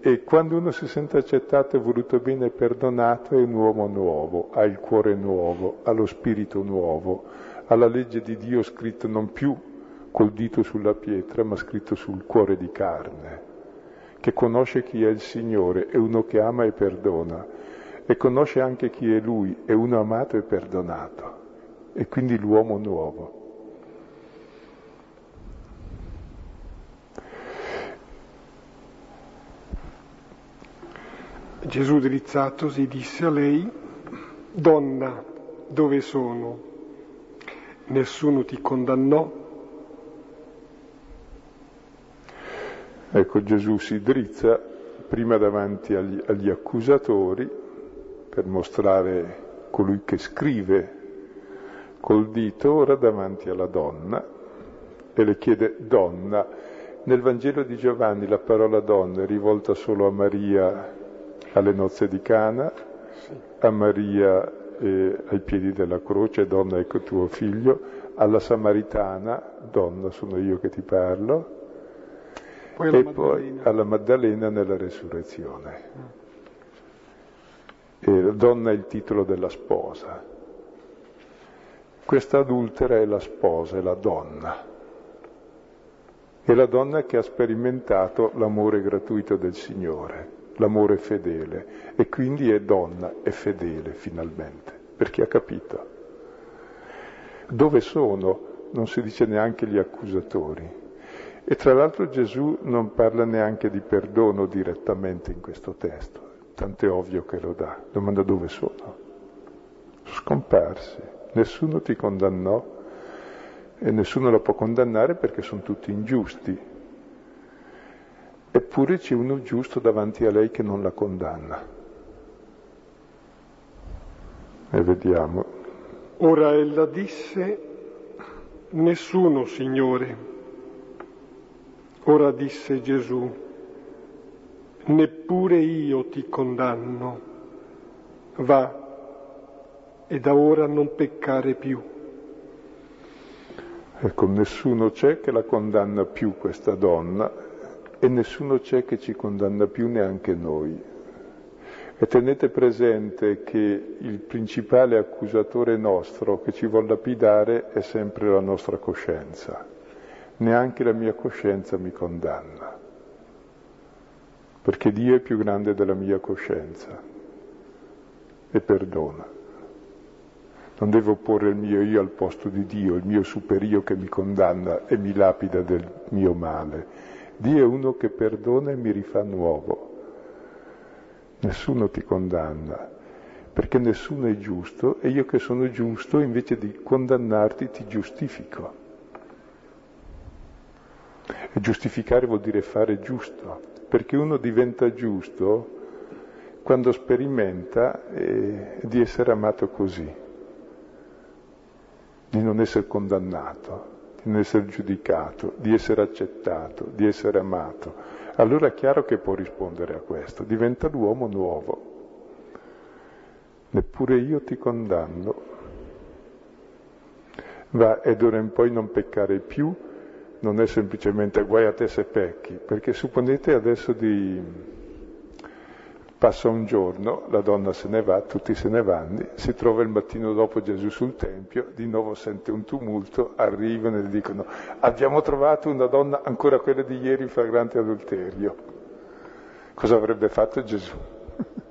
E quando uno si sente accettato voluto bene e perdonato è un uomo nuovo, ha il cuore nuovo, ha lo spirito nuovo, ha la legge di Dio scritto non più col dito sulla pietra, ma scritto sul cuore di carne, che conosce chi è il Signore, è uno che ama e perdona e conosce anche chi è lui, è uno amato e perdonato, e quindi l'uomo nuovo. Gesù drizzatosi disse a lei, Donna, dove sono? Nessuno ti condannò? Ecco, Gesù si drizza prima davanti agli, agli accusatori per mostrare colui che scrive col dito ora davanti alla donna e le chiede donna. Nel Vangelo di Giovanni la parola donna è rivolta solo a Maria alle nozze di Cana, a Maria eh, ai piedi della croce, donna ecco tuo figlio, alla Samaritana, donna sono io che ti parlo, poi e poi alla Maddalena nella resurrezione. E donna è il titolo della sposa. Questa adultera è la sposa, è la donna. È la donna che ha sperimentato l'amore gratuito del Signore, l'amore fedele, e quindi è donna e fedele finalmente, perché ha capito. Dove sono? Non si dice neanche gli accusatori. E tra l'altro Gesù non parla neanche di perdono direttamente in questo testo tanto è ovvio che lo dà. Domanda dove sono? Scomparsi. Nessuno ti condannò e nessuno lo può condannare perché sono tutti ingiusti. Eppure c'è uno giusto davanti a lei che non la condanna. E vediamo. Ora ella disse, nessuno, Signore. Ora disse Gesù, neppure io ti condanno. Va e da ora non peccare più. Ecco, nessuno c'è che la condanna più questa donna e nessuno c'è che ci condanna più neanche noi. E tenete presente che il principale accusatore nostro che ci vuole lapidare è sempre la nostra coscienza. Neanche la mia coscienza mi condanna perché Dio è più grande della mia coscienza e perdona. Non devo porre il mio io al posto di Dio, il mio superio che mi condanna e mi lapida del mio male. Dio è uno che perdona e mi rifà nuovo. Nessuno ti condanna, perché nessuno è giusto e io che sono giusto invece di condannarti ti giustifico. E giustificare vuol dire fare giusto perché uno diventa giusto quando sperimenta eh, di essere amato così, di non essere condannato, di essere giudicato, di essere accettato, di essere amato. Allora è chiaro che può rispondere a questo, diventa l'uomo nuovo. Neppure io ti condanno. Va ed ora in poi non peccare più, non è semplicemente guai a te se pecchi, perché supponete adesso di... Passa un giorno, la donna se ne va, tutti se ne vanno, si trova il mattino dopo Gesù sul Tempio, di nuovo sente un tumulto, arrivano e dicono abbiamo trovato una donna, ancora quella di ieri, in flagrante adulterio. Cosa avrebbe fatto Gesù?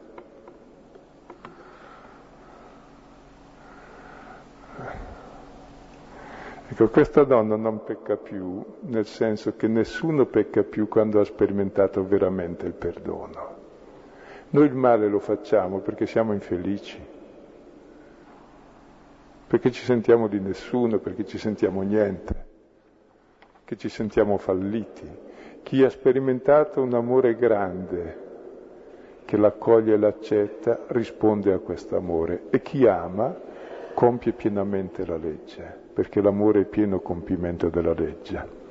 Ecco, questa donna non pecca più, nel senso che nessuno pecca più quando ha sperimentato veramente il perdono. Noi il male lo facciamo perché siamo infelici. perché ci sentiamo di nessuno, perché ci sentiamo niente, che ci sentiamo falliti. Chi ha sperimentato un amore grande, che l'accoglie e l'accetta, risponde a questo amore e chi ama compie pienamente la legge, perché l'amore è pieno compimento della legge.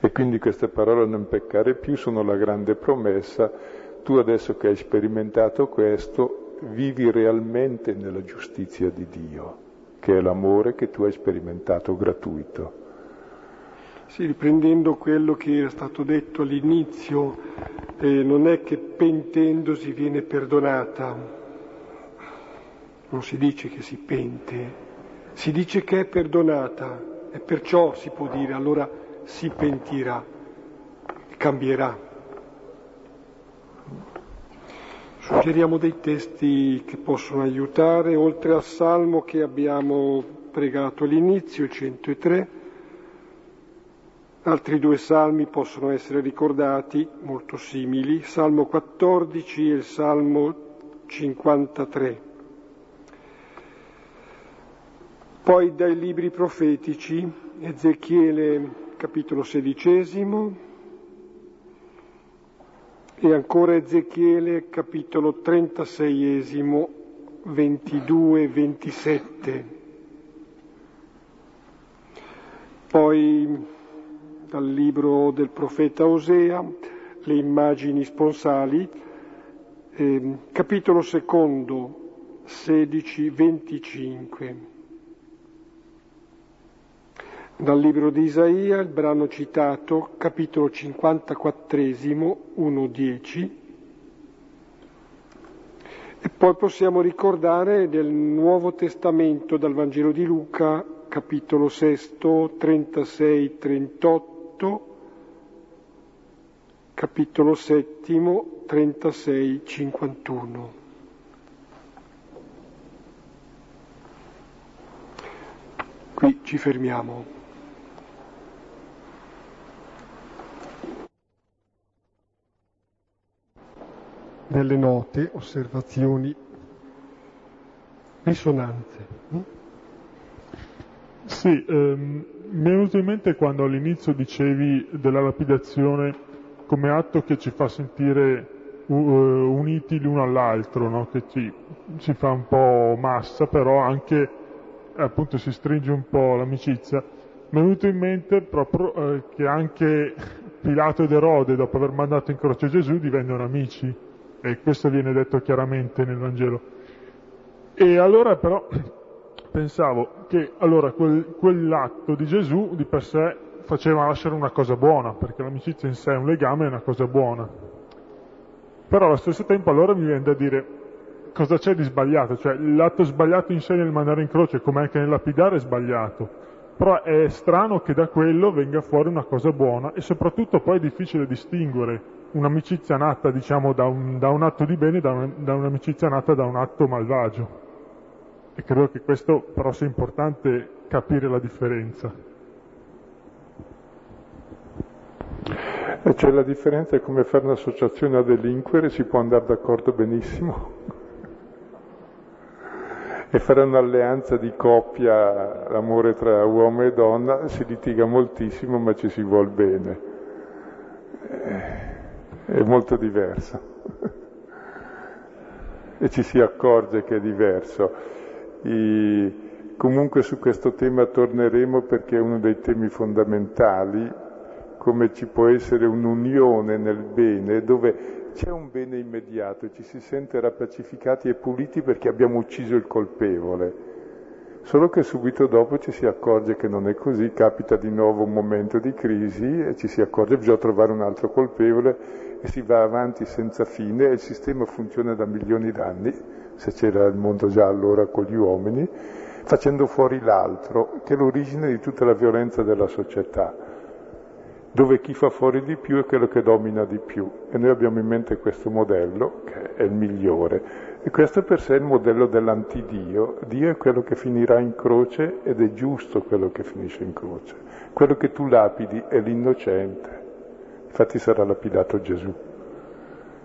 E quindi queste parole non peccare più sono la grande promessa. Tu adesso che hai sperimentato questo, vivi realmente nella giustizia di Dio, che è l'amore che tu hai sperimentato gratuito. Sì, riprendendo quello che era stato detto all'inizio, eh, non è che pentendosi viene perdonata, non si dice che si pente, si dice che è perdonata e perciò si può dire allora si pentirà, cambierà. Suggeriamo dei testi che possono aiutare, oltre al Salmo che abbiamo pregato all'inizio, 103, altri due salmi possono essere ricordati, molto simili, Salmo 14 e il Salmo 53. Poi dai libri profetici, Ezechiele capitolo sedicesimo, e ancora Ezechiele, capitolo trentaseiesimo, 22-27. Poi dal libro del profeta Osea, le immagini sponsali, eh, capitolo secondo, 16-25. Dal libro di Isaia, il brano citato, capitolo 54, 1-10. E poi possiamo ricordare del Nuovo Testamento, dal Vangelo di Luca, capitolo 6, 36-38, capitolo 7, 36-51. Qui ci fermiamo. Delle note, osservazioni, risonanze. Hm? Sì, ehm, mi è venuto in mente quando all'inizio dicevi della lapidazione come atto che ci fa sentire uh, uniti l'uno all'altro, no? che ci, ci, fa un po' massa, però anche appunto si stringe un po' l'amicizia. Mi è venuto in mente proprio eh, che anche Pilato ed Erode, dopo aver mandato in croce Gesù, divennero amici e questo viene detto chiaramente nel Vangelo. E allora però pensavo che allora quel, quell'atto di Gesù di per sé faceva nascere una cosa buona, perché l'amicizia in sé è un legame, è una cosa buona. Però allo stesso tempo allora mi viene da dire cosa c'è di sbagliato, cioè l'atto sbagliato in sé nel mandare in croce, come anche nel lapidare, è sbagliato. Però è strano che da quello venga fuori una cosa buona e soprattutto poi è difficile distinguere un'amicizia nata diciamo, da, un, da, un, atto di bene da, un, da un'amicizia nata da un atto malvagio. E credo che questo però sia importante capire la differenza. E c'è la differenza è come fare un'associazione a delinquere, si può andare d'accordo benissimo. e fare un'alleanza di coppia, l'amore tra uomo e donna, si litiga moltissimo ma ci si vuol bene. È molto diverso e ci si accorge che è diverso. I... Comunque su questo tema torneremo perché è uno dei temi fondamentali, come ci può essere un'unione nel bene dove c'è un bene immediato e ci si sente rapacificati e puliti perché abbiamo ucciso il colpevole. Solo che subito dopo ci si accorge che non è così, capita di nuovo un momento di crisi e ci si accorge che bisogna trovare un altro colpevole e si va avanti senza fine e il sistema funziona da milioni d'anni, se c'era il mondo già allora con gli uomini, facendo fuori l'altro, che è l'origine di tutta la violenza della società, dove chi fa fuori di più è quello che domina di più. E noi abbiamo in mente questo modello, che è il migliore. E questo per sé è il modello dell'antidio. Dio è quello che finirà in croce ed è giusto quello che finisce in croce. Quello che tu lapidi è l'innocente. Infatti sarà lapidato Gesù.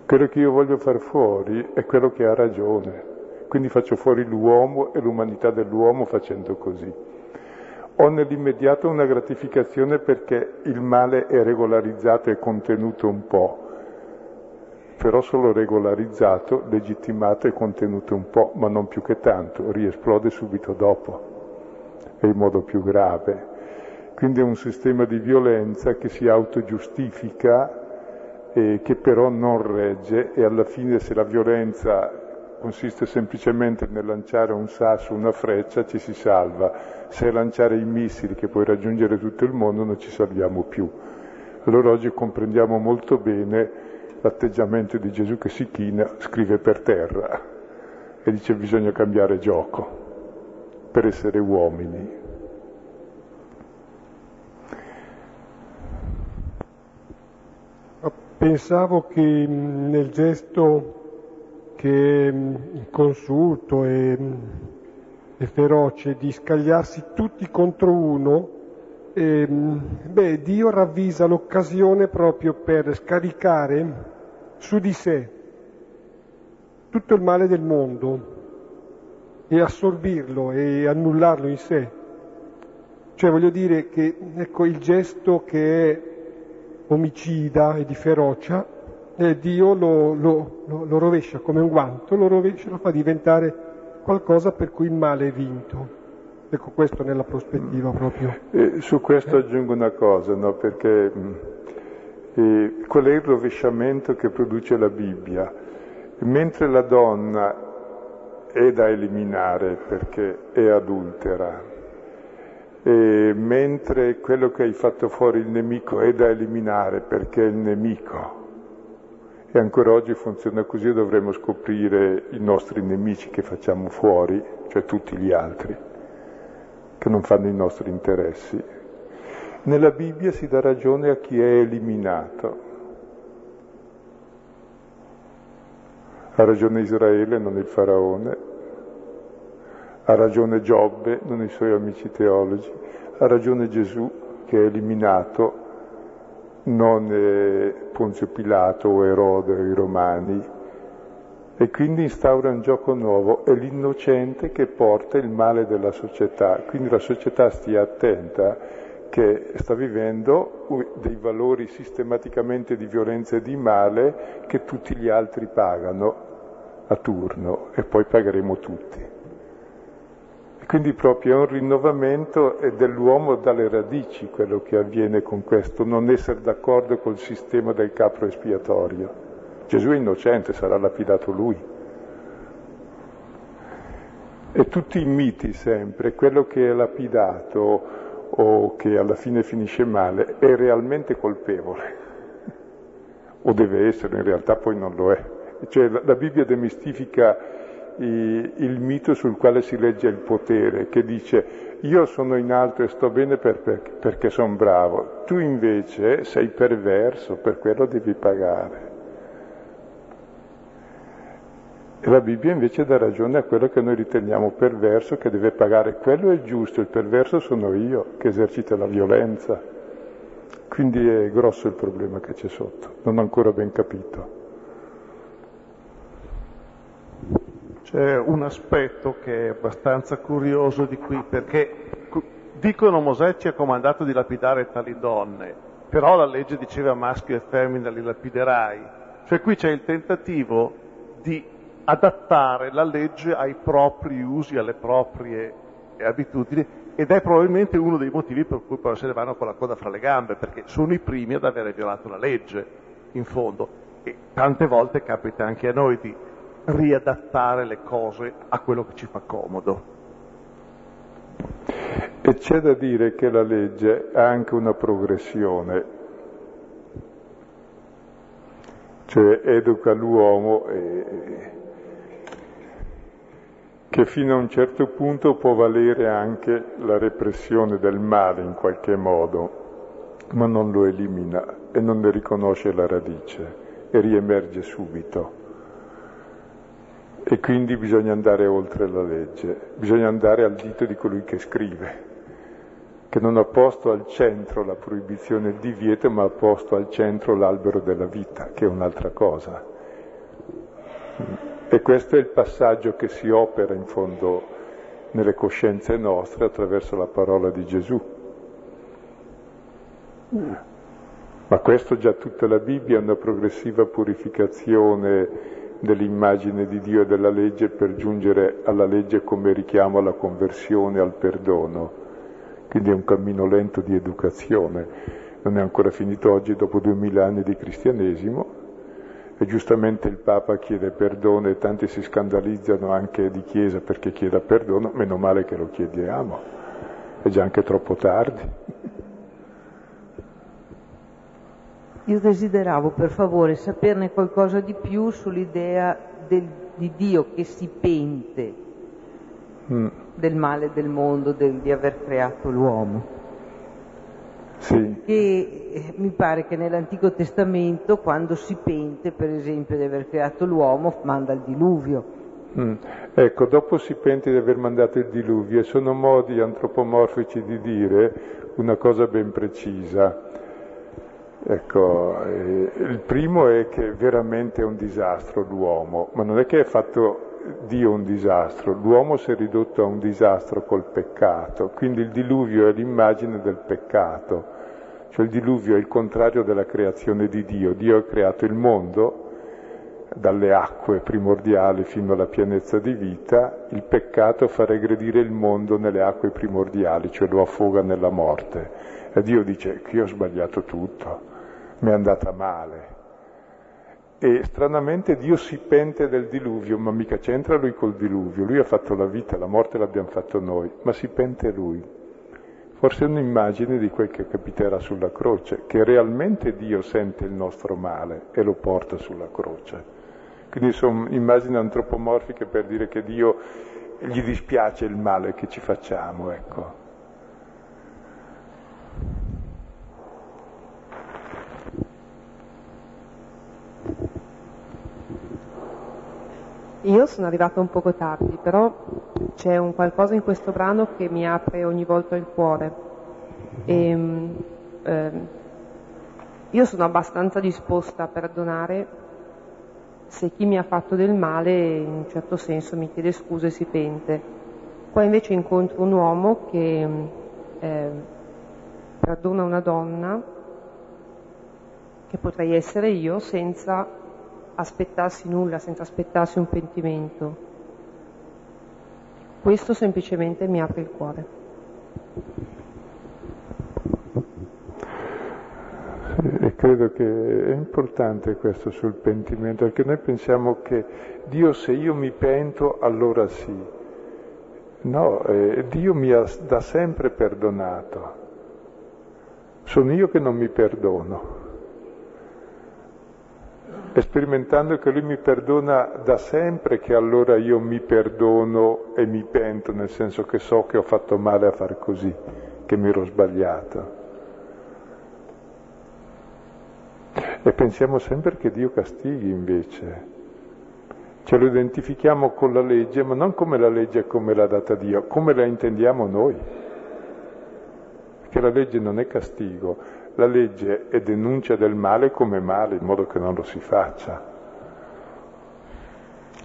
Quello che io voglio far fuori è quello che ha ragione, quindi faccio fuori l'uomo e l'umanità dell'uomo facendo così. Ho nell'immediato una gratificazione perché il male è regolarizzato e contenuto un po', però solo regolarizzato, legittimato e contenuto un po', ma non più che tanto, riesplode subito dopo e in modo più grave. Quindi è un sistema di violenza che si autogiustifica e che però non regge e alla fine se la violenza consiste semplicemente nel lanciare un sasso, una freccia, ci si salva. Se lanciare i missili che puoi raggiungere tutto il mondo non ci salviamo più. Allora oggi comprendiamo molto bene l'atteggiamento di Gesù che si china, scrive per terra e dice bisogna cambiare gioco per essere uomini. Pensavo che nel gesto che è consulto e, e feroce di scagliarsi tutti contro uno, e, beh, Dio ravvisa l'occasione proprio per scaricare su di sé tutto il male del mondo e assorbirlo e annullarlo in sé. Cioè voglio dire che ecco, il gesto che è omicida e di ferocia, eh, Dio lo, lo, lo, lo, rovescia come un guanto, lo rovescia, lo fa diventare qualcosa per cui il male è vinto. Ecco questo nella prospettiva proprio. Eh, su questo eh. aggiungo una cosa, no? perché mh, e qual è il rovesciamento che produce la Bibbia? Mentre la donna è da eliminare perché è adultera, e mentre quello che hai fatto fuori il nemico è da eliminare perché è il nemico, e ancora oggi funziona così e dovremmo scoprire i nostri nemici che facciamo fuori, cioè tutti gli altri, che non fanno i nostri interessi. Nella Bibbia si dà ragione a chi è eliminato. Ha ragione Israele, non il faraone. Ha ragione Giobbe, non i suoi amici teologi. Ha ragione Gesù, che è eliminato, non Ponzio Pilato o Erode o i Romani. E quindi instaura un gioco nuovo, è l'innocente che porta il male della società. Quindi la società stia attenta che sta vivendo dei valori sistematicamente di violenza e di male che tutti gli altri pagano a turno e poi pagheremo tutti. Quindi proprio è un rinnovamento dell'uomo dalle radici quello che avviene con questo, non essere d'accordo col sistema del capro espiatorio. Gesù è innocente, sarà lapidato lui. E tutti i miti sempre, quello che è lapidato o che alla fine finisce male è realmente colpevole, o deve essere, in realtà poi non lo è. Cioè la, Bibbia demistifica il mito sul quale si legge il potere, che dice io sono in alto e sto bene per, per, perché sono bravo, tu invece sei perverso, per quello devi pagare. E la Bibbia invece dà ragione a quello che noi riteniamo perverso, che deve pagare. Quello è giusto, il perverso sono io che esercita la violenza. Quindi è grosso il problema che c'è sotto, non ho ancora ben capito. C'è un aspetto che è abbastanza curioso di qui, perché dicono Mosè ci ha comandato di lapidare tali donne, però la legge diceva maschio e femmina li lapiderai. Cioè qui c'è il tentativo di adattare la legge ai propri usi, alle proprie abitudini ed è probabilmente uno dei motivi per cui poi se ne vanno con la coda fra le gambe, perché sono i primi ad avere violato la legge, in fondo. E tante volte capita anche a noi di riadattare le cose a quello che ci fa comodo. E c'è da dire che la legge ha anche una progressione, cioè educa l'uomo e che fino a un certo punto può valere anche la repressione del male in qualche modo, ma non lo elimina e non ne riconosce la radice e riemerge subito. E quindi bisogna andare oltre la legge, bisogna andare al dito di colui che scrive, che non ha posto al centro la proibizione il divieto, ma ha posto al centro l'albero della vita, che è un'altra cosa E questo è il passaggio che si opera in fondo nelle coscienze nostre attraverso la parola di Gesù. Ma questo già tutta la Bibbia è una progressiva purificazione dell'immagine di Dio e della legge per giungere alla legge come richiamo alla conversione, al perdono. Quindi è un cammino lento di educazione. Non è ancora finito oggi dopo duemila anni di cristianesimo, e giustamente il Papa chiede perdono e tanti si scandalizzano anche di Chiesa perché chieda perdono, meno male che lo chiediamo, è già anche troppo tardi. Io desideravo per favore saperne qualcosa di più sull'idea del, di Dio che si pente mm. del male del mondo, del, di aver creato l'uomo. Sì. Che eh, mi pare che nell'Antico Testamento, quando si pente, per esempio, di aver creato l'uomo, manda il diluvio. Mm. Ecco, dopo si pente di aver mandato il diluvio e sono modi antropomorfici di dire una cosa ben precisa. Ecco, eh, il primo è che veramente è un disastro l'uomo, ma non è che è fatto Dio un disastro, l'uomo si è ridotto a un disastro col peccato, quindi il diluvio è l'immagine del peccato, cioè il diluvio è il contrario della creazione di Dio. Dio ha creato il mondo dalle acque primordiali fino alla pienezza di vita, il peccato fa regredire il mondo nelle acque primordiali, cioè lo affoga nella morte. E Dio dice io ho sbagliato tutto, mi è andata male, e stranamente Dio si pente del diluvio, ma mica c'entra lui col diluvio, lui ha fatto la vita, la morte l'abbiamo fatto noi, ma si pente lui. Forse è un'immagine di quel che capiterà sulla croce, che realmente Dio sente il nostro male e lo porta sulla croce. Quindi sono immagini antropomorfiche per dire che Dio gli dispiace il male che ci facciamo, ecco. Io sono arrivata un poco tardi, però c'è un qualcosa in questo brano che mi apre ogni volta il cuore. E, eh, io sono abbastanza disposta a perdonare se chi mi ha fatto del male in un certo senso mi chiede scuse e si pente. Poi invece incontro un uomo che eh, perdona una donna, che potrei essere io, senza aspettarsi nulla, senza aspettarsi un pentimento. Questo semplicemente mi apre il cuore. E credo che è importante questo sul pentimento, perché noi pensiamo che Dio se io mi pento allora sì. No, eh, Dio mi ha da sempre perdonato. Sono io che non mi perdono sperimentando che Lui mi perdona da sempre, che allora io mi perdono e mi pento, nel senso che so che ho fatto male a far così, che mi ero sbagliato. E pensiamo sempre che Dio castighi invece. Ce lo identifichiamo con la legge, ma non come la legge come l'ha data Dio, come la intendiamo noi. Perché la legge non è castigo, la legge è denuncia del male come male, in modo che non lo si faccia.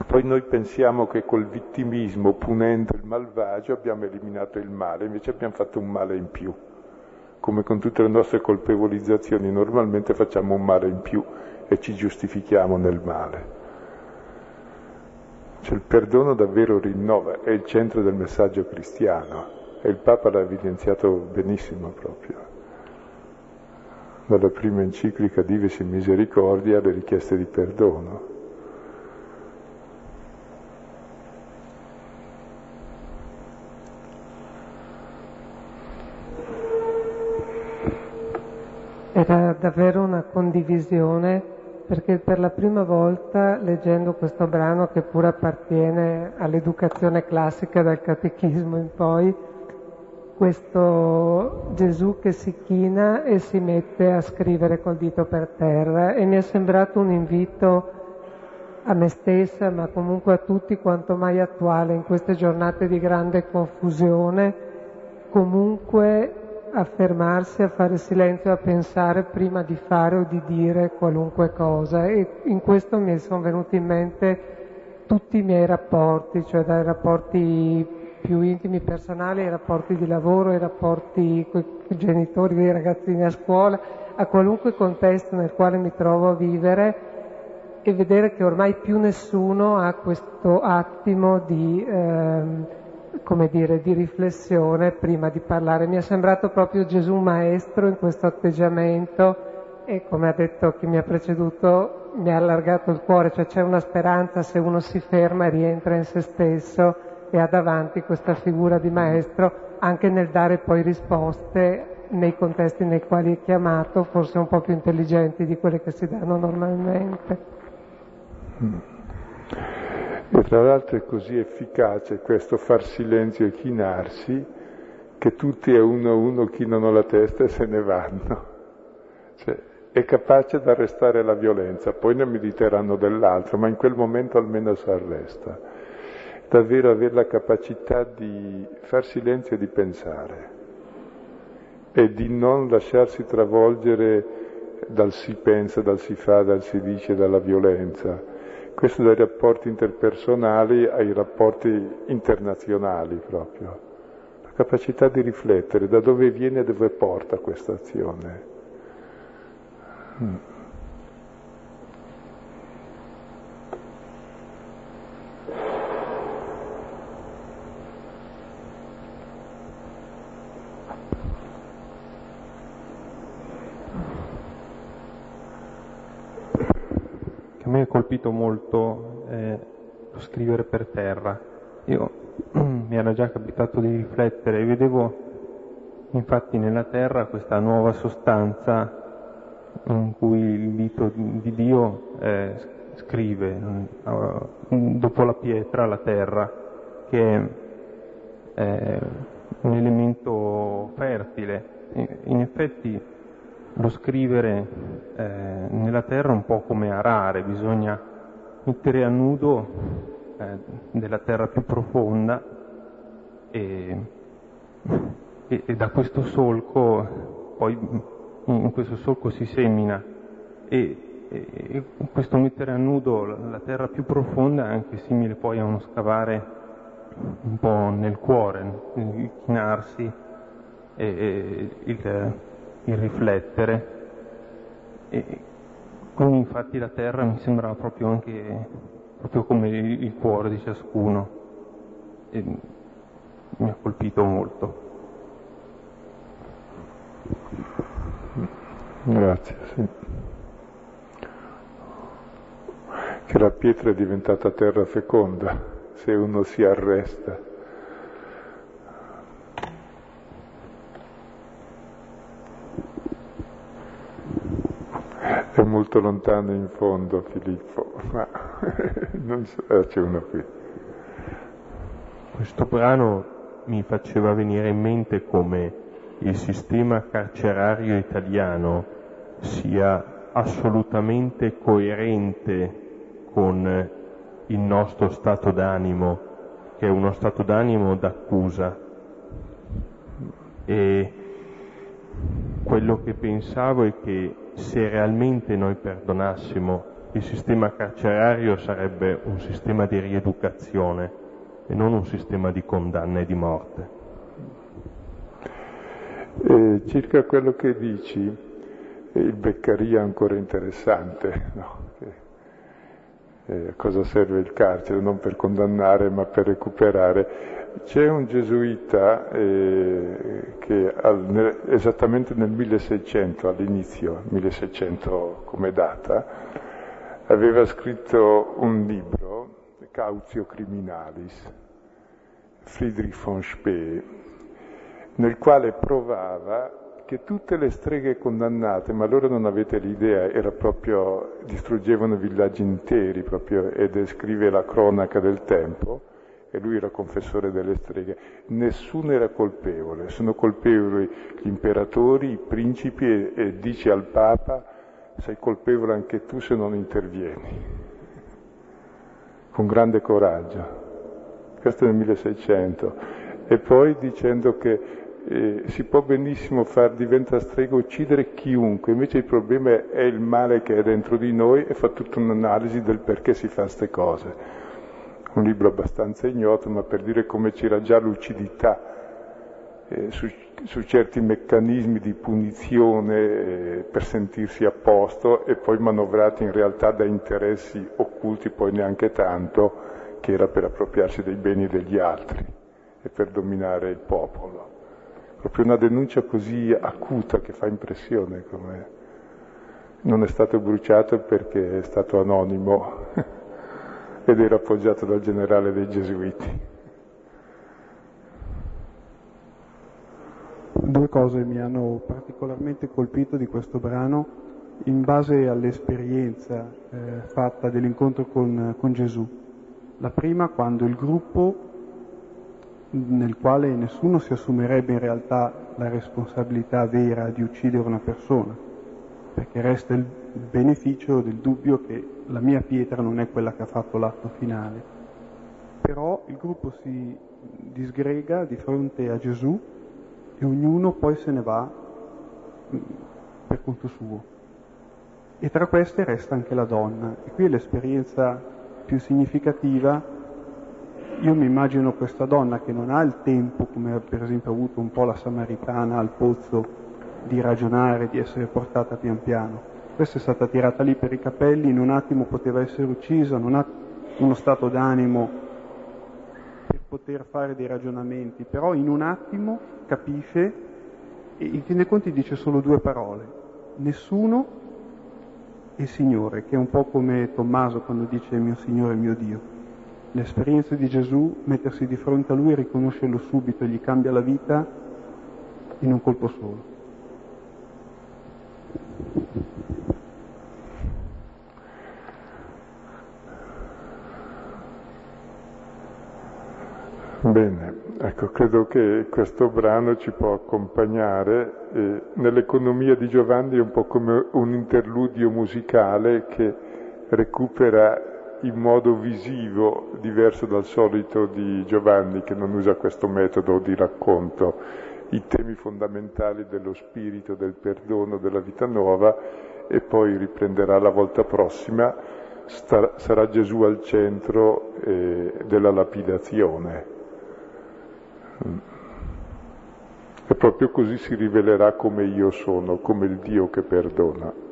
Poi noi pensiamo che col vittimismo, punendo il malvagio, abbiamo eliminato il male, invece abbiamo fatto un male in più. Come con tutte le nostre colpevolizzazioni, normalmente facciamo un male in più e ci giustifichiamo nel male. Cioè il perdono davvero rinnova, è il centro del messaggio cristiano e il Papa l'ha evidenziato benissimo proprio dalla prima enciclica Dives in Misericordia le richieste di perdono. Era davvero una condivisione perché per la prima volta leggendo questo brano che pure appartiene all'educazione classica dal catechismo in poi, questo Gesù che si china e si mette a scrivere col dito per terra e mi è sembrato un invito a me stessa, ma comunque a tutti quanto mai attuale in queste giornate di grande confusione, comunque a fermarsi, a fare silenzio, a pensare prima di fare o di dire qualunque cosa. E in questo mi sono venuti in mente tutti i miei rapporti, cioè dai rapporti più intimi personali ai rapporti di lavoro, ai rapporti con i genitori, dei ragazzini a scuola, a qualunque contesto nel quale mi trovo a vivere e vedere che ormai più nessuno ha questo attimo di, ehm, dire, di riflessione prima di parlare. Mi è sembrato proprio Gesù maestro in questo atteggiamento e come ha detto chi mi ha preceduto mi ha allargato il cuore, cioè c'è una speranza se uno si ferma e rientra in se stesso e ha davanti questa figura di maestro anche nel dare poi risposte nei contesti nei quali è chiamato, forse un po' più intelligenti di quelle che si danno normalmente. E tra l'altro è così efficace questo far silenzio e chinarsi che tutti a uno a uno chinano la testa e se ne vanno. Cioè, è capace di arrestare la violenza, poi ne mediteranno dell'altro, ma in quel momento almeno si arresta. Davvero avere la capacità di far silenzio e di pensare e di non lasciarsi travolgere dal si pensa, dal si fa, dal si dice, dalla violenza. Questo dai rapporti interpersonali ai rapporti internazionali proprio. La capacità di riflettere da dove viene e dove porta questa azione. Mm. Colpito molto eh, lo scrivere per terra. Io mi era già capitato di riflettere vedevo infatti nella terra questa nuova sostanza in cui il dito di Dio eh, scrive uh, dopo la pietra la terra, che è un elemento fertile. In effetti lo scrivere eh, nella terra un po' come arare, bisogna mettere a nudo eh, della terra più profonda e, e, e da questo solco poi in questo solco si semina. E, e, questo mettere a nudo la terra più profonda è anche simile poi a uno scavare un po' nel cuore, il chinarsi e il, il, riflettere. E quindi infatti la terra mi sembrava proprio anche proprio come il cuore di ciascuno e mi ha colpito molto. Grazie, sì. Che la pietra è diventata terra feconda se uno si arresta. È molto lontano in fondo Filippo, ma non eh, c'è uno qui. Questo brano mi faceva venire in mente come il sistema carcerario italiano sia assolutamente coerente con il nostro stato d'animo, che è uno stato d'animo d'accusa. E quello che pensavo è che se realmente noi perdonassimo il sistema carcerario sarebbe un sistema di rieducazione e non un sistema di condanna e di morte. Eh, circa quello che dici, il Beccaria è ancora interessante, no? Eh, a cosa serve il carcere? Non per condannare ma per recuperare. C'è un gesuita eh, che al, nel, esattamente nel 1600, all'inizio, 1600 come data, aveva scritto un libro, Cautio Criminalis, Friedrich von Spee, nel quale provava che tutte le streghe condannate, ma loro non avete l'idea, era proprio, distruggevano villaggi interi proprio, e descrive la cronaca del tempo, e lui era confessore delle streghe, nessuno era colpevole, sono colpevoli gli imperatori, i principi e, e dice al Papa sei colpevole anche tu se non intervieni, con grande coraggio. Questo nel 1600. E poi dicendo che eh, si può benissimo far diventare strega uccidere chiunque, invece il problema è il male che è dentro di noi e fa tutta un'analisi del perché si fa queste cose. un libro abbastanza ignoto, ma per dire come c'era già lucidità eh, su, su, certi meccanismi di punizione eh, per sentirsi a posto e poi manovrati in realtà da interessi occulti, poi neanche tanto, che era per appropriarsi dei beni degli altri e per dominare il popolo. Proprio una denuncia così acuta che fa impressione come non è stato bruciato perché è stato anonimo ed era appoggiato dal generale dei Gesuiti. Due cose mi hanno particolarmente colpito di questo brano in base all'esperienza eh, fatta dell'incontro con, con Gesù. La prima quando il gruppo nel quale nessuno si assumerebbe in realtà la responsabilità vera di uccidere una persona, perché resta il beneficio del dubbio che la mia pietra non è quella che ha fatto l'atto finale. Però il gruppo si disgrega di fronte a Gesù e ognuno poi se ne va mm, per conto suo. E tra queste resta anche la donna. E qui è l'esperienza più significativa. Io mi immagino questa donna che non ha il tempo, come per esempio ha avuto un po' la Samaritana al pozzo, di ragionare, di essere portata pian piano. Questa è stata tirata lì per i capelli, in un attimo poteva essere uccisa, non ha uno stato d'animo per poter fare dei ragionamenti, però in un attimo capisce e in fin dei conti dice solo due parole, nessuno e Signore, che è un po' come Tommaso quando dice mio Signore mio Dio. L'esperienza di Gesù, mettersi di fronte a Lui e riconoscerlo subito, gli cambia la vita in un colpo solo. Bene, ecco, credo che questo brano ci può accompagnare. Eh, nell'economia di Giovanni è un po' come un interludio musicale che recupera in modo visivo, diverso dal solito di Giovanni, che non usa questo metodo di racconto, i temi fondamentali dello spirito, del perdono, della vita nuova, e poi riprenderà la volta prossima, sta, sarà Gesù al centro eh, della lapidazione. E proprio così si rivelerà come io sono, come il Dio che perdona.